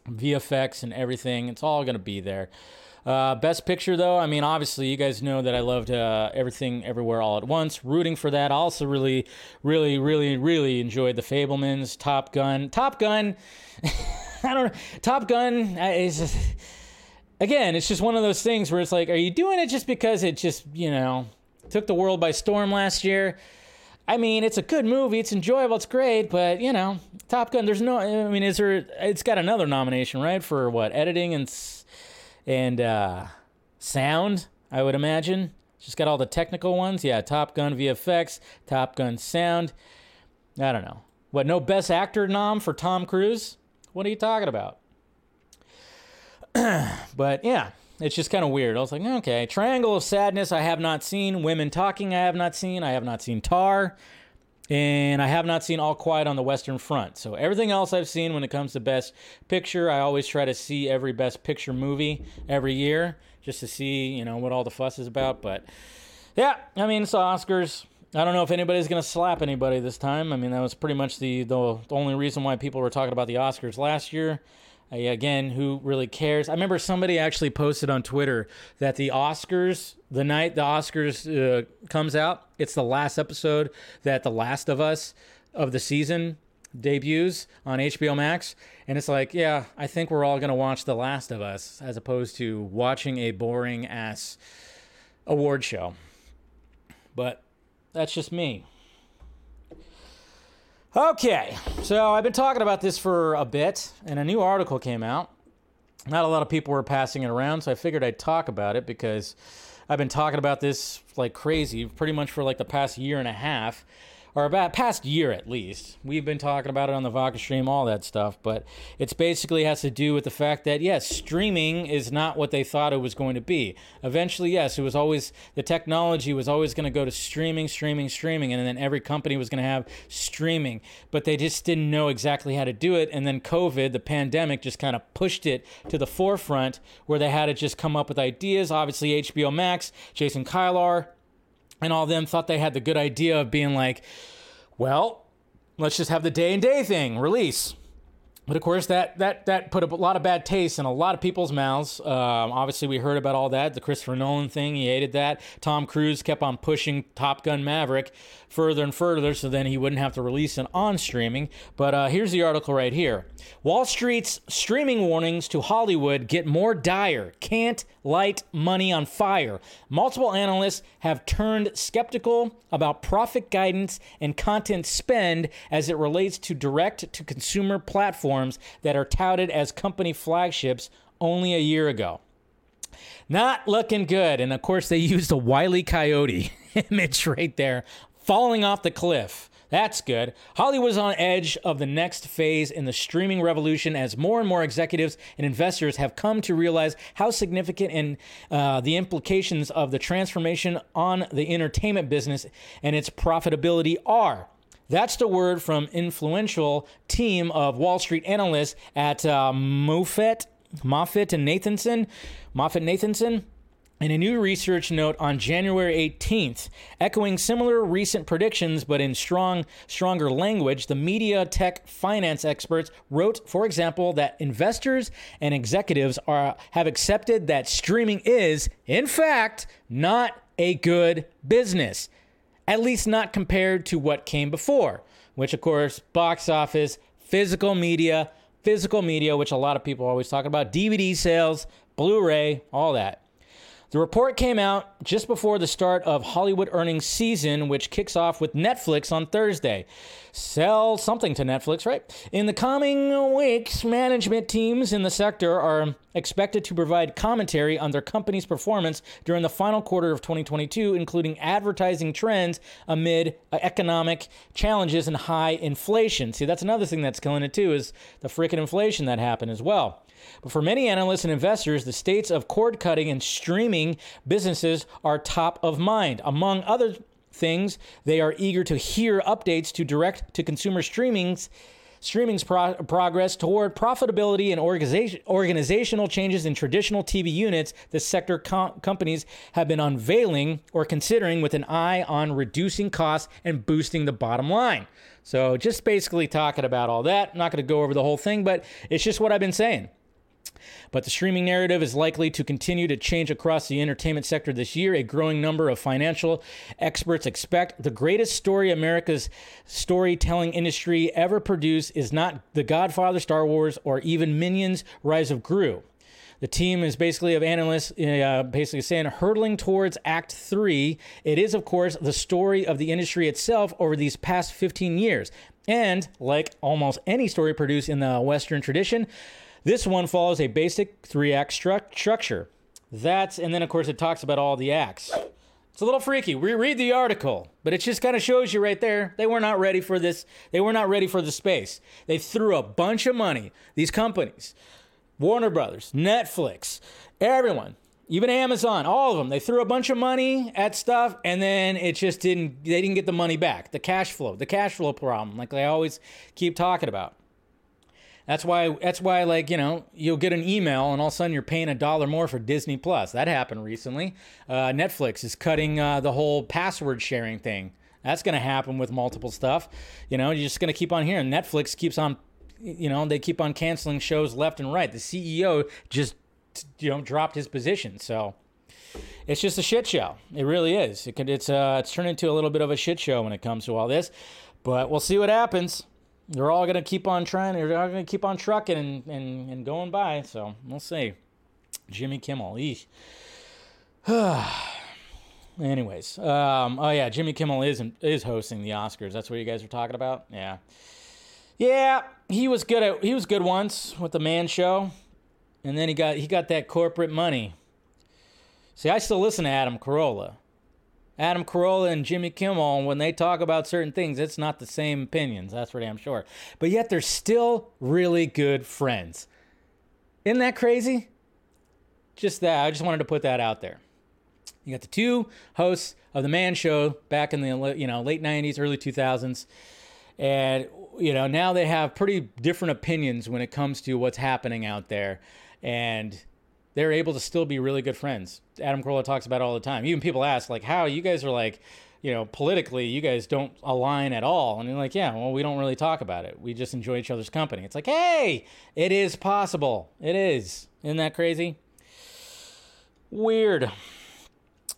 VFX and everything. It's all going to be there. Uh, best picture, though, I mean, obviously, you guys know that I loved uh, Everything Everywhere All at Once. Rooting for that. I also really, really, really, really enjoyed The Fabelmans, Top Gun. Top Gun, I don't know. Top Gun is. Again, it's just one of those things where it's like, are you doing it just because it just, you know, took the world by storm last year? I mean, it's a good movie. It's enjoyable. It's great. But, you know, Top Gun, there's no, I mean, is there, it's got another nomination, right? For what? Editing and and uh, sound, I would imagine. Just got all the technical ones. Yeah, Top Gun VFX, Top Gun sound. I don't know. What, no Best Actor nom for Tom Cruise? What are you talking about? but yeah, it's just kind of weird. I was like, okay, Triangle of Sadness, I have not seen. Women Talking, I have not seen. I have not seen Tar. And I have not seen All Quiet on the Western Front. So everything else I've seen when it comes to Best Picture, I always try to see every Best Picture movie every year just to see, you know, what all the fuss is about. But yeah, I mean, it's Oscars. I don't know if anybody's going to slap anybody this time. I mean, that was pretty much the, the, the only reason why people were talking about the Oscars last year. Uh, again, who really cares? I remember somebody actually posted on Twitter that the Oscars, the night the Oscars uh, comes out, it's the last episode that The Last of Us of the season debuts on HBO Max. And it's like, yeah, I think we're all going to watch The Last of Us as opposed to watching a boring ass award show. But that's just me. Okay, so I've been talking about this for a bit, and a new article came out. Not a lot of people were passing it around, so I figured I'd talk about it because I've been talking about this like crazy pretty much for like the past year and a half or about past year at least. We've been talking about it on the Vodka stream, all that stuff, but it's basically has to do with the fact that yes, streaming is not what they thought it was going to be. Eventually, yes, it was always the technology was always going to go to streaming, streaming, streaming, and then every company was going to have streaming, but they just didn't know exactly how to do it. And then COVID, the pandemic, just kind of pushed it to the forefront where they had to just come up with ideas. Obviously, HBO Max, Jason Kilar, and all of them thought they had the good idea of being like, well, let's just have the day and day thing release. But of course, that that that put a lot of bad taste in a lot of people's mouths. Um, obviously, we heard about all that. The Christopher Nolan thing, he hated that. Tom Cruise kept on pushing Top Gun Maverick further and further, so then he wouldn't have to release it on streaming. But uh, here's the article right here: Wall Street's streaming warnings to Hollywood get more dire. Can't light money on fire. Multiple analysts have turned skeptical about profit guidance and content spend as it relates to direct to consumer platforms that are touted as company flagships only a year ago. Not looking good. And of course, they used a Wile E. Coyote image right there, falling off the cliff. That's good. Hollywood's on edge of the next phase in the streaming revolution as more and more executives and investors have come to realize how significant and uh, the implications of the transformation on the entertainment business and its profitability are. That's the word from influential team of Wall Street analysts at uh, Moffett, Moffett and Nathanson, Moffett Nathanson. In a new research note on January 18th, echoing similar recent predictions but in strong, stronger language, the media tech finance experts wrote, for example, that investors and executives are have accepted that streaming is, in fact, not a good business, at least not compared to what came before, which, of course, box office, physical media, physical media, which a lot of people always talking about, DVD sales, Blu ray, all that. The report came out just before the start of Hollywood earnings season, which kicks off with Netflix on Thursday. Sell something to Netflix, right? In the coming weeks, management teams in the sector are expected to provide commentary on their company's performance during the final quarter of 2022, including advertising trends amid economic challenges and high inflation. See, that's another thing that's killing it too, is the freaking inflation that happened as well. But for many analysts and investors, the states of cord cutting and streaming businesses are top of mind. Among other things, they are eager to hear updates to direct to consumer streamings streaming's pro- progress toward profitability and organization, organizational changes in traditional TV units the sector com- companies have been unveiling or considering with an eye on reducing costs and boosting the bottom line. So, just basically talking about all that. I'm not going to go over the whole thing, but it's just what I've been saying. But the streaming narrative is likely to continue to change across the entertainment sector this year. A growing number of financial experts expect the greatest story America's storytelling industry ever produced is not The Godfather, Star Wars, or even Minions Rise of Gru. The team is basically of analysts uh, basically saying hurtling towards Act 3. It is, of course, the story of the industry itself over these past 15 years. And like almost any story produced in the Western tradition, this one follows a basic three act stru- structure. That's, and then of course it talks about all the acts. It's a little freaky. We read the article, but it just kind of shows you right there. They were not ready for this. They were not ready for the space. They threw a bunch of money. These companies, Warner Brothers, Netflix, everyone, even Amazon, all of them, they threw a bunch of money at stuff and then it just didn't, they didn't get the money back. The cash flow, the cash flow problem, like they always keep talking about. That's why that's why like, you know, you'll get an email and all of a sudden you're paying a dollar more for Disney Plus. That happened recently. Uh, Netflix is cutting uh, the whole password sharing thing. That's going to happen with multiple stuff. You know, you're just going to keep on hearing Netflix keeps on you know, they keep on canceling shows left and right. The CEO just, you know, dropped his position. So it's just a shit show. It really is. It could, it's uh, it's turned into a little bit of a shit show when it comes to all this. But we'll see what happens. They're all gonna keep on trying. They're all gonna keep on trucking and, and, and going by. So we'll see. Jimmy Kimmel. Eesh. Anyways, um, oh yeah, Jimmy Kimmel is is hosting the Oscars. That's what you guys are talking about. Yeah, yeah, he was good at he was good once with the Man Show, and then he got he got that corporate money. See, I still listen to Adam Carolla. Adam Carolla and Jimmy Kimmel, when they talk about certain things, it's not the same opinions. That's for damn sure. But yet they're still really good friends. Isn't that crazy? Just that. I just wanted to put that out there. You got the two hosts of the Man Show back in the you know late '90s, early 2000s, and you know now they have pretty different opinions when it comes to what's happening out there, and they're able to still be really good friends. Adam Carolla talks about it all the time. Even people ask like, "How you guys are like." You know, politically, you guys don't align at all. And you're like, yeah, well, we don't really talk about it. We just enjoy each other's company. It's like, hey, it is possible. It is. Isn't that crazy? Weird.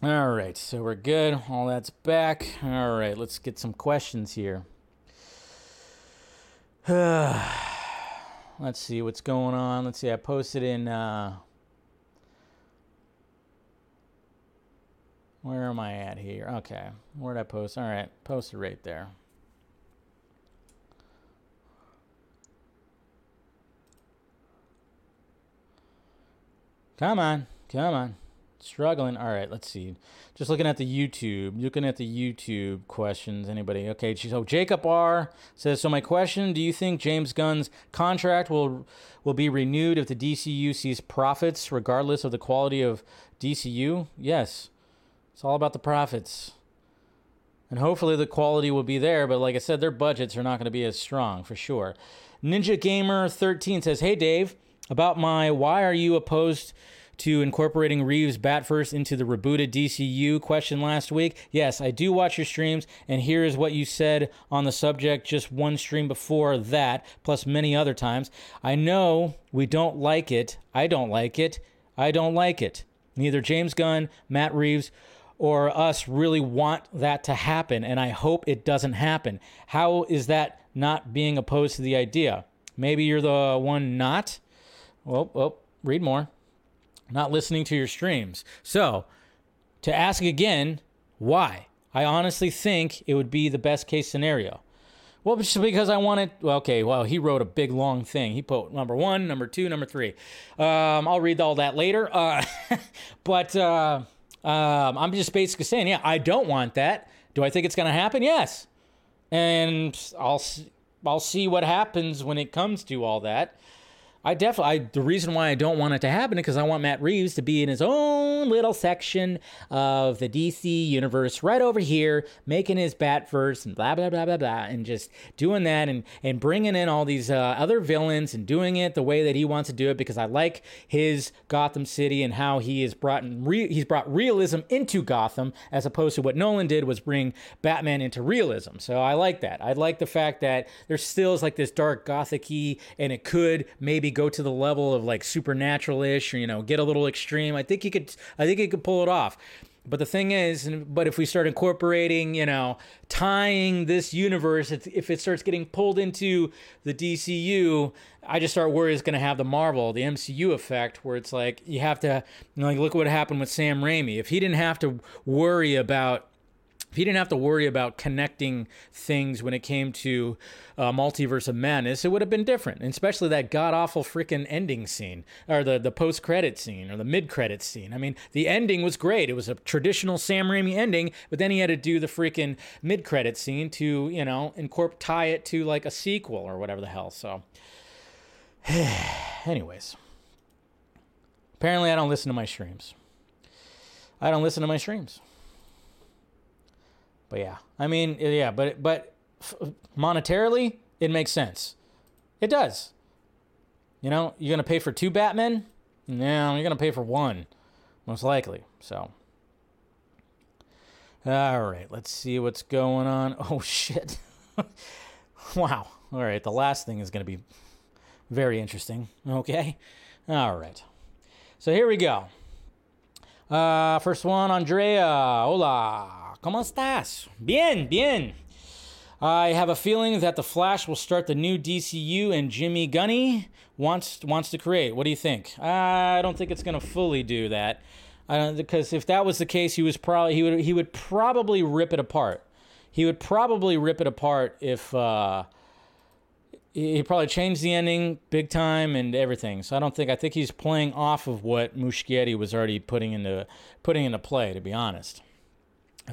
All right, so we're good. All that's back. All right, let's get some questions here. let's see what's going on. Let's see. I posted in. Uh, where am I at here? Okay, where'd I post? All right, posted right there. Come on, come on. Struggling. All right, let's see. Just looking at the YouTube. Looking at the YouTube questions. Anybody? Okay. So Jacob R says. So my question: Do you think James Gunn's contract will will be renewed if the DCU sees profits, regardless of the quality of DCU? Yes. It's all about the profits. And hopefully the quality will be there, but like I said, their budgets are not going to be as strong for sure. Ninja Gamer 13 says, "Hey Dave, about my why are you opposed to incorporating Reeves Batverse into the rebooted DCU question last week. Yes, I do watch your streams, and here is what you said on the subject just one stream before that, plus many other times. I know we don't like it. I don't like it. I don't like it. Neither James Gunn, Matt Reeves, or us really want that to happen, and I hope it doesn't happen. How is that not being opposed to the idea? Maybe you're the one not? Well, well, read more not listening to your streams. So, to ask again, why? I honestly think it would be the best case scenario. Well, just because I wanted. Well, okay, well, he wrote a big long thing. He put number one, number two, number three. Um, I'll read all that later. Uh, but uh, um, I'm just basically saying, yeah, I don't want that. Do I think it's going to happen? Yes. And I'll I'll see what happens when it comes to all that. I definitely, I, the reason why I don't want it to happen is because I want Matt Reeves to be in his own little section of the DC universe right over here, making his Batverse and blah, blah, blah, blah, blah, and just doing that and, and bringing in all these uh, other villains and doing it the way that he wants to do it because I like his Gotham City and how he has brought, re- he's brought realism into Gotham as opposed to what Nolan did was bring Batman into realism. So I like that. I like the fact that there still is like this dark gothic and it could maybe go to the level of like supernatural-ish or you know get a little extreme i think he could i think he could pull it off. But the thing is but if we start incorporating you know tying this universe if it starts getting pulled into the dcu i just start worried it's going to have the marvel the mcu effect where it's like you have to you know, like look what happened with sam raimi. If he didn't have to worry about he didn't have to worry about connecting things when it came to uh, multiverse of madness, it would have been different. And especially that god awful freaking ending scene, or the the post credit scene, or the mid credit scene. I mean, the ending was great. It was a traditional Sam Raimi ending, but then he had to do the freaking mid credit scene to you know incorporate tie it to like a sequel or whatever the hell. So, anyways, apparently I don't listen to my streams. I don't listen to my streams. But yeah, I mean, yeah, but but monetarily, it makes sense. It does. You know, you're gonna pay for two Batmen. No, you're gonna pay for one, most likely. So. All right, let's see what's going on. Oh shit. wow. All right, the last thing is to be Very interesting. Okay. All right. So here we go. Uh, first one, Andrea. Hola. ¿Cómo estás? Bien, bien. I have a feeling that the Flash will start the new DCU and Jimmy Gunny wants wants to create. What do you think? I don't think it's going to fully do that. I don't, because if that was the case, he was probably he would he would probably rip it apart. He would probably rip it apart if uh, he probably change the ending big time and everything. So I don't think I think he's playing off of what Muschietti was already putting into putting into play. To be honest,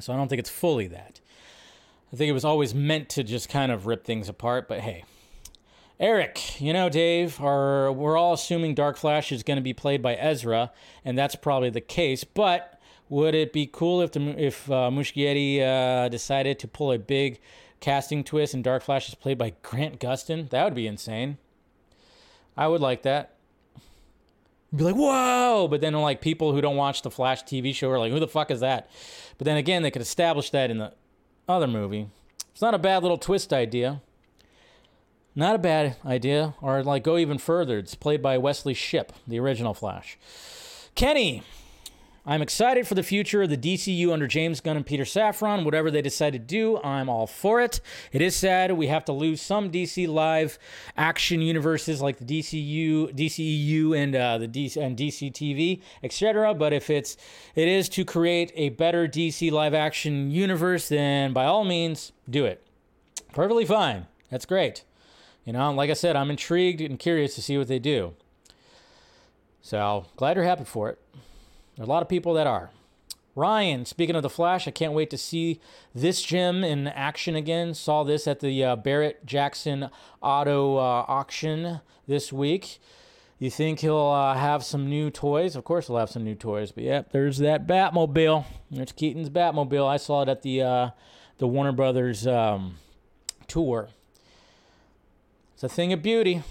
so I don't think it's fully that. I think it was always meant to just kind of rip things apart. But hey, Eric, you know, Dave, are we're all assuming Dark Flash is going to be played by Ezra, and that's probably the case. But would it be cool if the if uh, Muschietti uh, decided to pull a big casting twist and Dark Flash is played by Grant Gustin? That would be insane. I would like that. Be like, whoa! But then, like, people who don't watch the Flash TV show are like, who the fuck is that? But then again, they could establish that in the other movie. It's not a bad little twist idea. Not a bad idea. Or like go even further. It's played by Wesley Shipp, the original Flash. Kenny, I'm excited for the future of the DCU under James Gunn and Peter Safran. Whatever they decide to do, I'm all for it. It is sad we have to lose some DC live action universes like the DCU, DCEU, and uh, the DC and DC TV, etc. But if it's it is to create a better DC live action universe, then by all means, do it. Perfectly fine. That's great. You know, like I said, I'm intrigued and curious to see what they do. So glad you're happy for it. A lot of people that are. Ryan, speaking of the Flash, I can't wait to see this gem in action again. Saw this at the uh, Barrett Jackson Auto uh, auction this week. You think he'll uh, have some new toys? Of course, he'll have some new toys. But yep, there's that Batmobile. There's Keaton's Batmobile. I saw it at the uh, the Warner Brothers um, tour. It's a thing of beauty.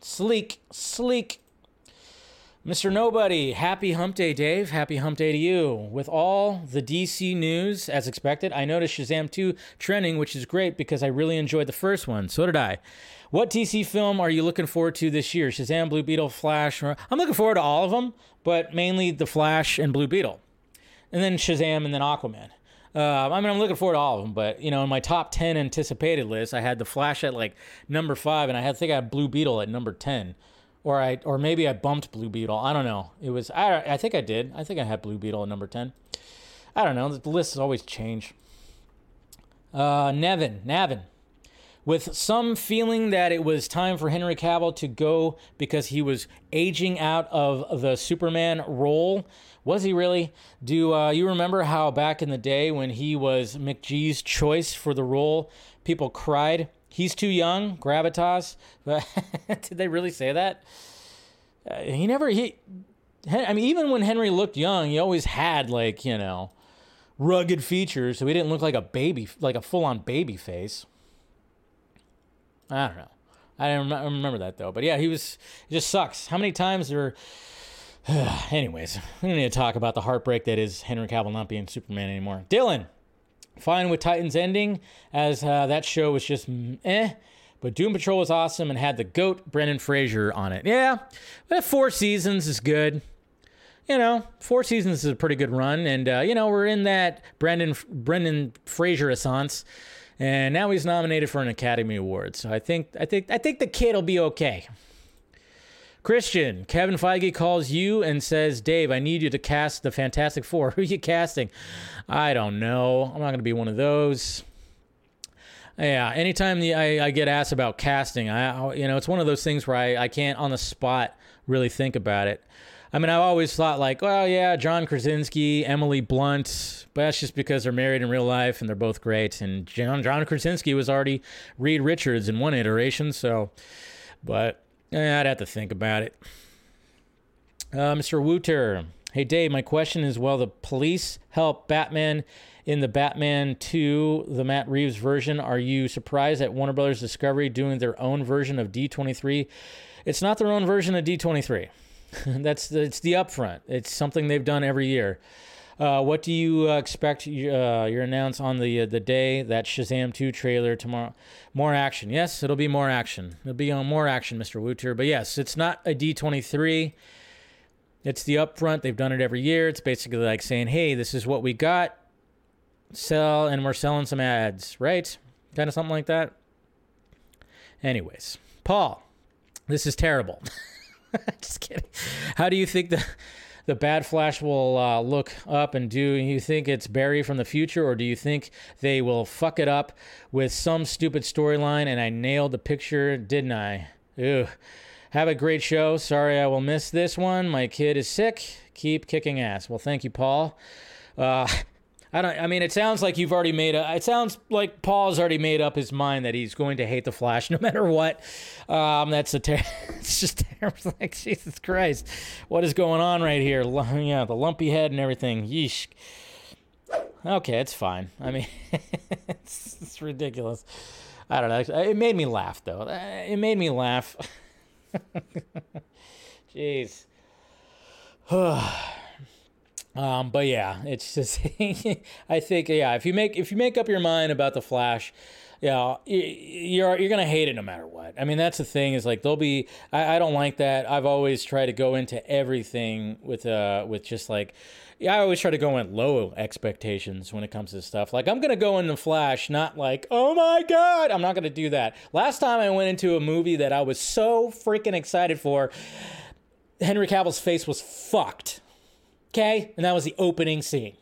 Sleek, sleek. Mr. Nobody, happy hump day, Dave. Happy hump day to you. With all the DC news, as expected, I noticed Shazam 2 trending, which is great because I really enjoyed the first one. So did I. What DC film are you looking forward to this year? Shazam, Blue Beetle, Flash? I'm looking forward to all of them, but mainly The Flash and Blue Beetle. And then Shazam and then Aquaman. Uh, I mean, I'm looking forward to all of them, but you know, in my top ten anticipated list, I had the Flash at like number five, and I had, think I had Blue Beetle at number ten, or I or maybe I bumped Blue Beetle. I don't know. It was I I think I did. I think I had Blue Beetle at number ten. I don't know. The lists always change. Uh, Nevin, Navin, with some feeling that it was time for Henry Cavill to go because he was aging out of the Superman role. Was he really? Do uh, you remember how back in the day when he was McGee's choice for the role, people cried, "He's too young." Gravitas. Did they really say that? Uh, he never. He. I mean, even when Henry looked young, he always had like you know, rugged features, so he didn't look like a baby, like a full-on baby face. I don't know. I don't rem- remember that though. But yeah, he was. It just sucks. How many times there? Anyways, we don't need to talk about the heartbreak that is Henry Cavill not being Superman anymore. Dylan, fine with Titans ending, as uh, that show was just mm, eh. But Doom Patrol was awesome and had the goat Brendan Fraser on it. Yeah, but four seasons is good. You know, four seasons is a pretty good run, and uh, you know we're in that Brendan Brendan Fraser essence, and now he's nominated for an Academy Award. So I think I think I think the kid will be okay. Christian, Kevin Feige calls you and says, Dave, I need you to cast the Fantastic Four. Who are you casting? I don't know. I'm not going to be one of those. Yeah, anytime the, I, I get asked about casting, I you know it's one of those things where I, I can't on the spot really think about it. I mean, I've always thought like, well, yeah, John Krasinski, Emily Blunt, but that's just because they're married in real life and they're both great. And John John Krasinski was already Reed Richards in one iteration, so. But I'd have to think about it. Uh, Mr. Wooter. Hey, Dave, my question is Will the police help Batman in the Batman 2, the Matt Reeves version? Are you surprised at Warner Brothers Discovery doing their own version of D23? It's not their own version of D23. That's it's the upfront. It's something they've done every year. Uh, what do you uh, expect? Uh, your announce on the uh, the day that Shazam 2 trailer tomorrow. More action. Yes, it'll be more action. It'll be on more action, Mr. Wooter. But yes, it's not a D23. It's the upfront. They've done it every year. It's basically like saying, "Hey, this is what we got. Sell, and we're selling some ads, right? Kind of something like that." Anyways, Paul, this is terrible. Just kidding. How do you think the the bad Flash will uh, look up and do you think it's Barry from the future, or do you think they will fuck it up with some stupid storyline? And I nailed the picture, didn't I? Ew. Have a great show. Sorry I will miss this one. My kid is sick. Keep kicking ass. Well, thank you, Paul. Uh, I don't. I mean, it sounds like you've already made a. It sounds like Paul's already made up his mind that he's going to hate the Flash no matter what. Um, that's a. Ter- it's just terrible. Like Jesus Christ, what is going on right here? L- yeah, the lumpy head and everything. Yeesh. Okay, it's fine. I mean, it's, it's ridiculous. I don't know. It made me laugh though. Uh, It made me laugh. Jeez. Um, but yeah, it's just I think yeah, if you make if you make up your mind about the Flash, yeah, y- you're you're gonna hate it no matter what. I mean, that's the thing is like they'll be. I, I don't like that. I've always tried to go into everything with uh with just like. Yeah, I always try to go in low expectations when it comes to stuff. Like I'm gonna go in the Flash, not like, oh my god, I'm not gonna do that. Last time I went into a movie that I was so freaking excited for, Henry Cavill's face was fucked. Okay? And that was the opening scene.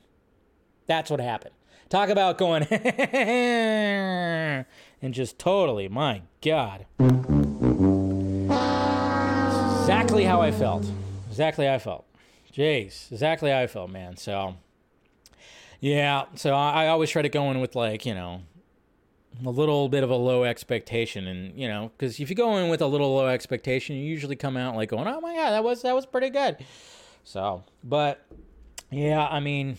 That's what happened. Talk about going and just totally, my God. Exactly how I felt. Exactly how I felt. Jeez, exactly how I felt, man. So, yeah. So I, I always try to go in with like, you know, a little bit of a low expectation, and you know, because if you go in with a little low expectation, you usually come out like going, "Oh my god, that was that was pretty good." So, but yeah, I mean,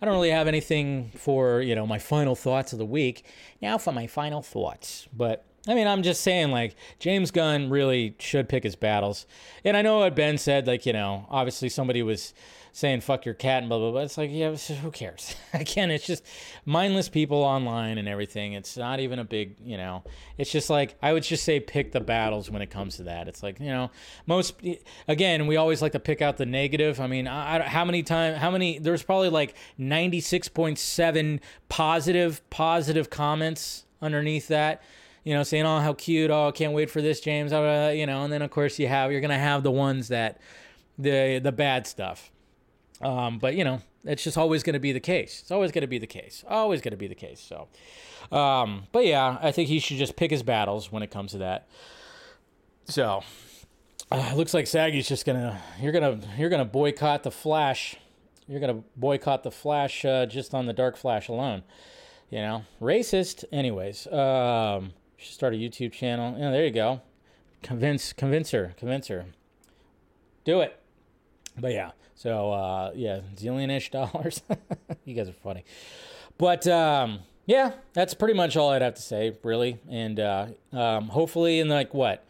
I don't really have anything for, you know, my final thoughts of the week. Now for my final thoughts. But I mean, I'm just saying, like, James Gunn really should pick his battles. And I know what Ben said, like, you know, obviously somebody was saying fuck your cat and blah blah blah. It's like, yeah, who cares? Again, it's just mindless people online and everything. It's not even a big, you know. It's just like I would just say pick the battles when it comes to that. It's like you know, most again, we always like to pick out the negative. I mean, I, I, how many times? How many? There's probably like 96.7 positive positive comments underneath that you know, saying, "Oh, how cute! Oh, can't wait for this, James." Uh, you know, and then of course you have you're gonna have the ones that the the bad stuff. Um, but you know, it's just always going to be the case. It's always going to be the case. Always going to be the case. So, um, but yeah, I think he should just pick his battles when it comes to that. So, uh, looks like Saggy's just gonna you're gonna you're gonna boycott the Flash. You're gonna boycott the Flash uh, just on the Dark Flash alone. You know, racist. Anyways, um, should start a YouTube channel. Yeah, there you go. Convince, convince her, convince her. Do it. But yeah, so uh, yeah, zillion-ish dollars. you guys are funny. But um, yeah, that's pretty much all I'd have to say, really. And uh, um, hopefully, in like what,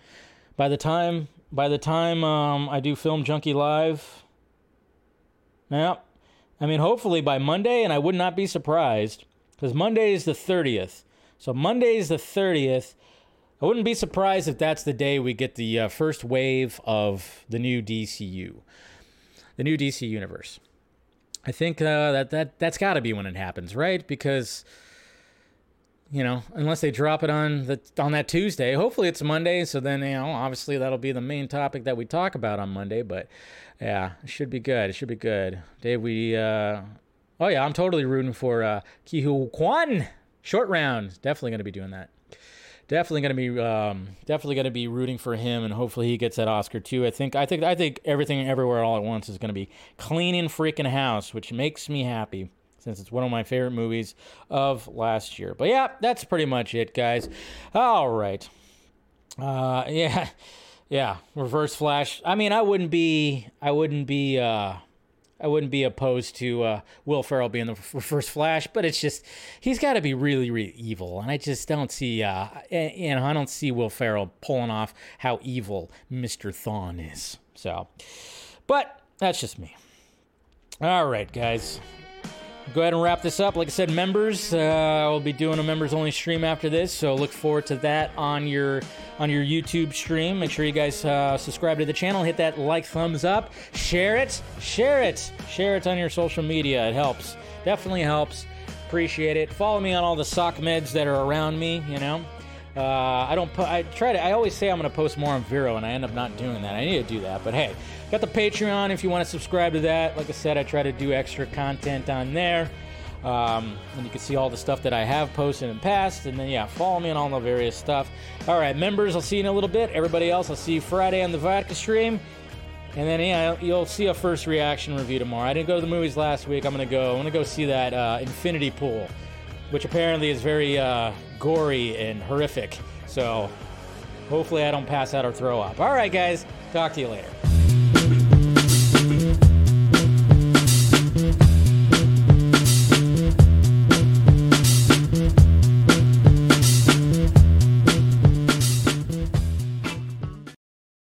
by the time by the time um, I do Film Junkee live, yeah, I mean hopefully by Monday, and I would not be surprised because Monday is the thirtieth. So Monday is the thirtieth. I wouldn't be surprised if that's the day we get the uh, first wave of the new DCU the new DC universe. I think uh, that that that's got to be when it happens, right? Because you know, unless they drop it on the on that Tuesday, hopefully it's Monday. So then you know, obviously that'll be the main topic that we talk about on Monday. But yeah, it should be good. It should be good. Dave, we uh, oh yeah, I'm totally rooting for uh, Ke Huy Quan short round. Definitely going to be doing that definitely going to be um, definitely going to be rooting for him, and hopefully he gets that Oscar too. I think I think I think everything everywhere all at once is going to be cleaning freaking house, which makes me happy since it's one of my favorite movies of last year. But yeah, that's pretty much it, guys. All right. Uh, yeah, yeah. Reverse Flash. I mean, I wouldn't be I wouldn't be. Uh, I wouldn't be opposed to uh, Will Ferrell being the f- first Flash, but it's just he's got to be really, really evil, and I just don't see, uh, know, I don't see Will Ferrell pulling off how evil Mister Thawne is. So, but that's just me. All right, guys. Go ahead and wrap this up. Like I said, members, uh, I'll be doing a members only stream after this, so look forward to that on your on your YouTube stream. Make sure you guys uh, subscribe to the channel, hit that like, thumbs up, share it, share it, share it on your social media. It helps, definitely helps. Appreciate it. Follow me on all the sock meds that are around me. You know, uh, I don't. Po- I try to. I always say I'm going to post more on Vero, and I end up not doing that. I need to do that, but hey, got the Patreon if you want to subscribe to that. Like I said, I try to do extra content on there. Um, and you can see all the stuff that I have posted in the past. And then, yeah, follow me on all the various stuff. All right, members, I'll see you in a little bit. Everybody else, I'll see you Friday on the vodka stream. And then, yeah, you'll see a first reaction review tomorrow. I didn't go to the movies last week. I'm gonna go. I'm gonna go see that uh, Infinity Pool, which apparently is very uh, gory and horrific. So, hopefully, I don't pass out or throw up. All right, guys, talk to you later.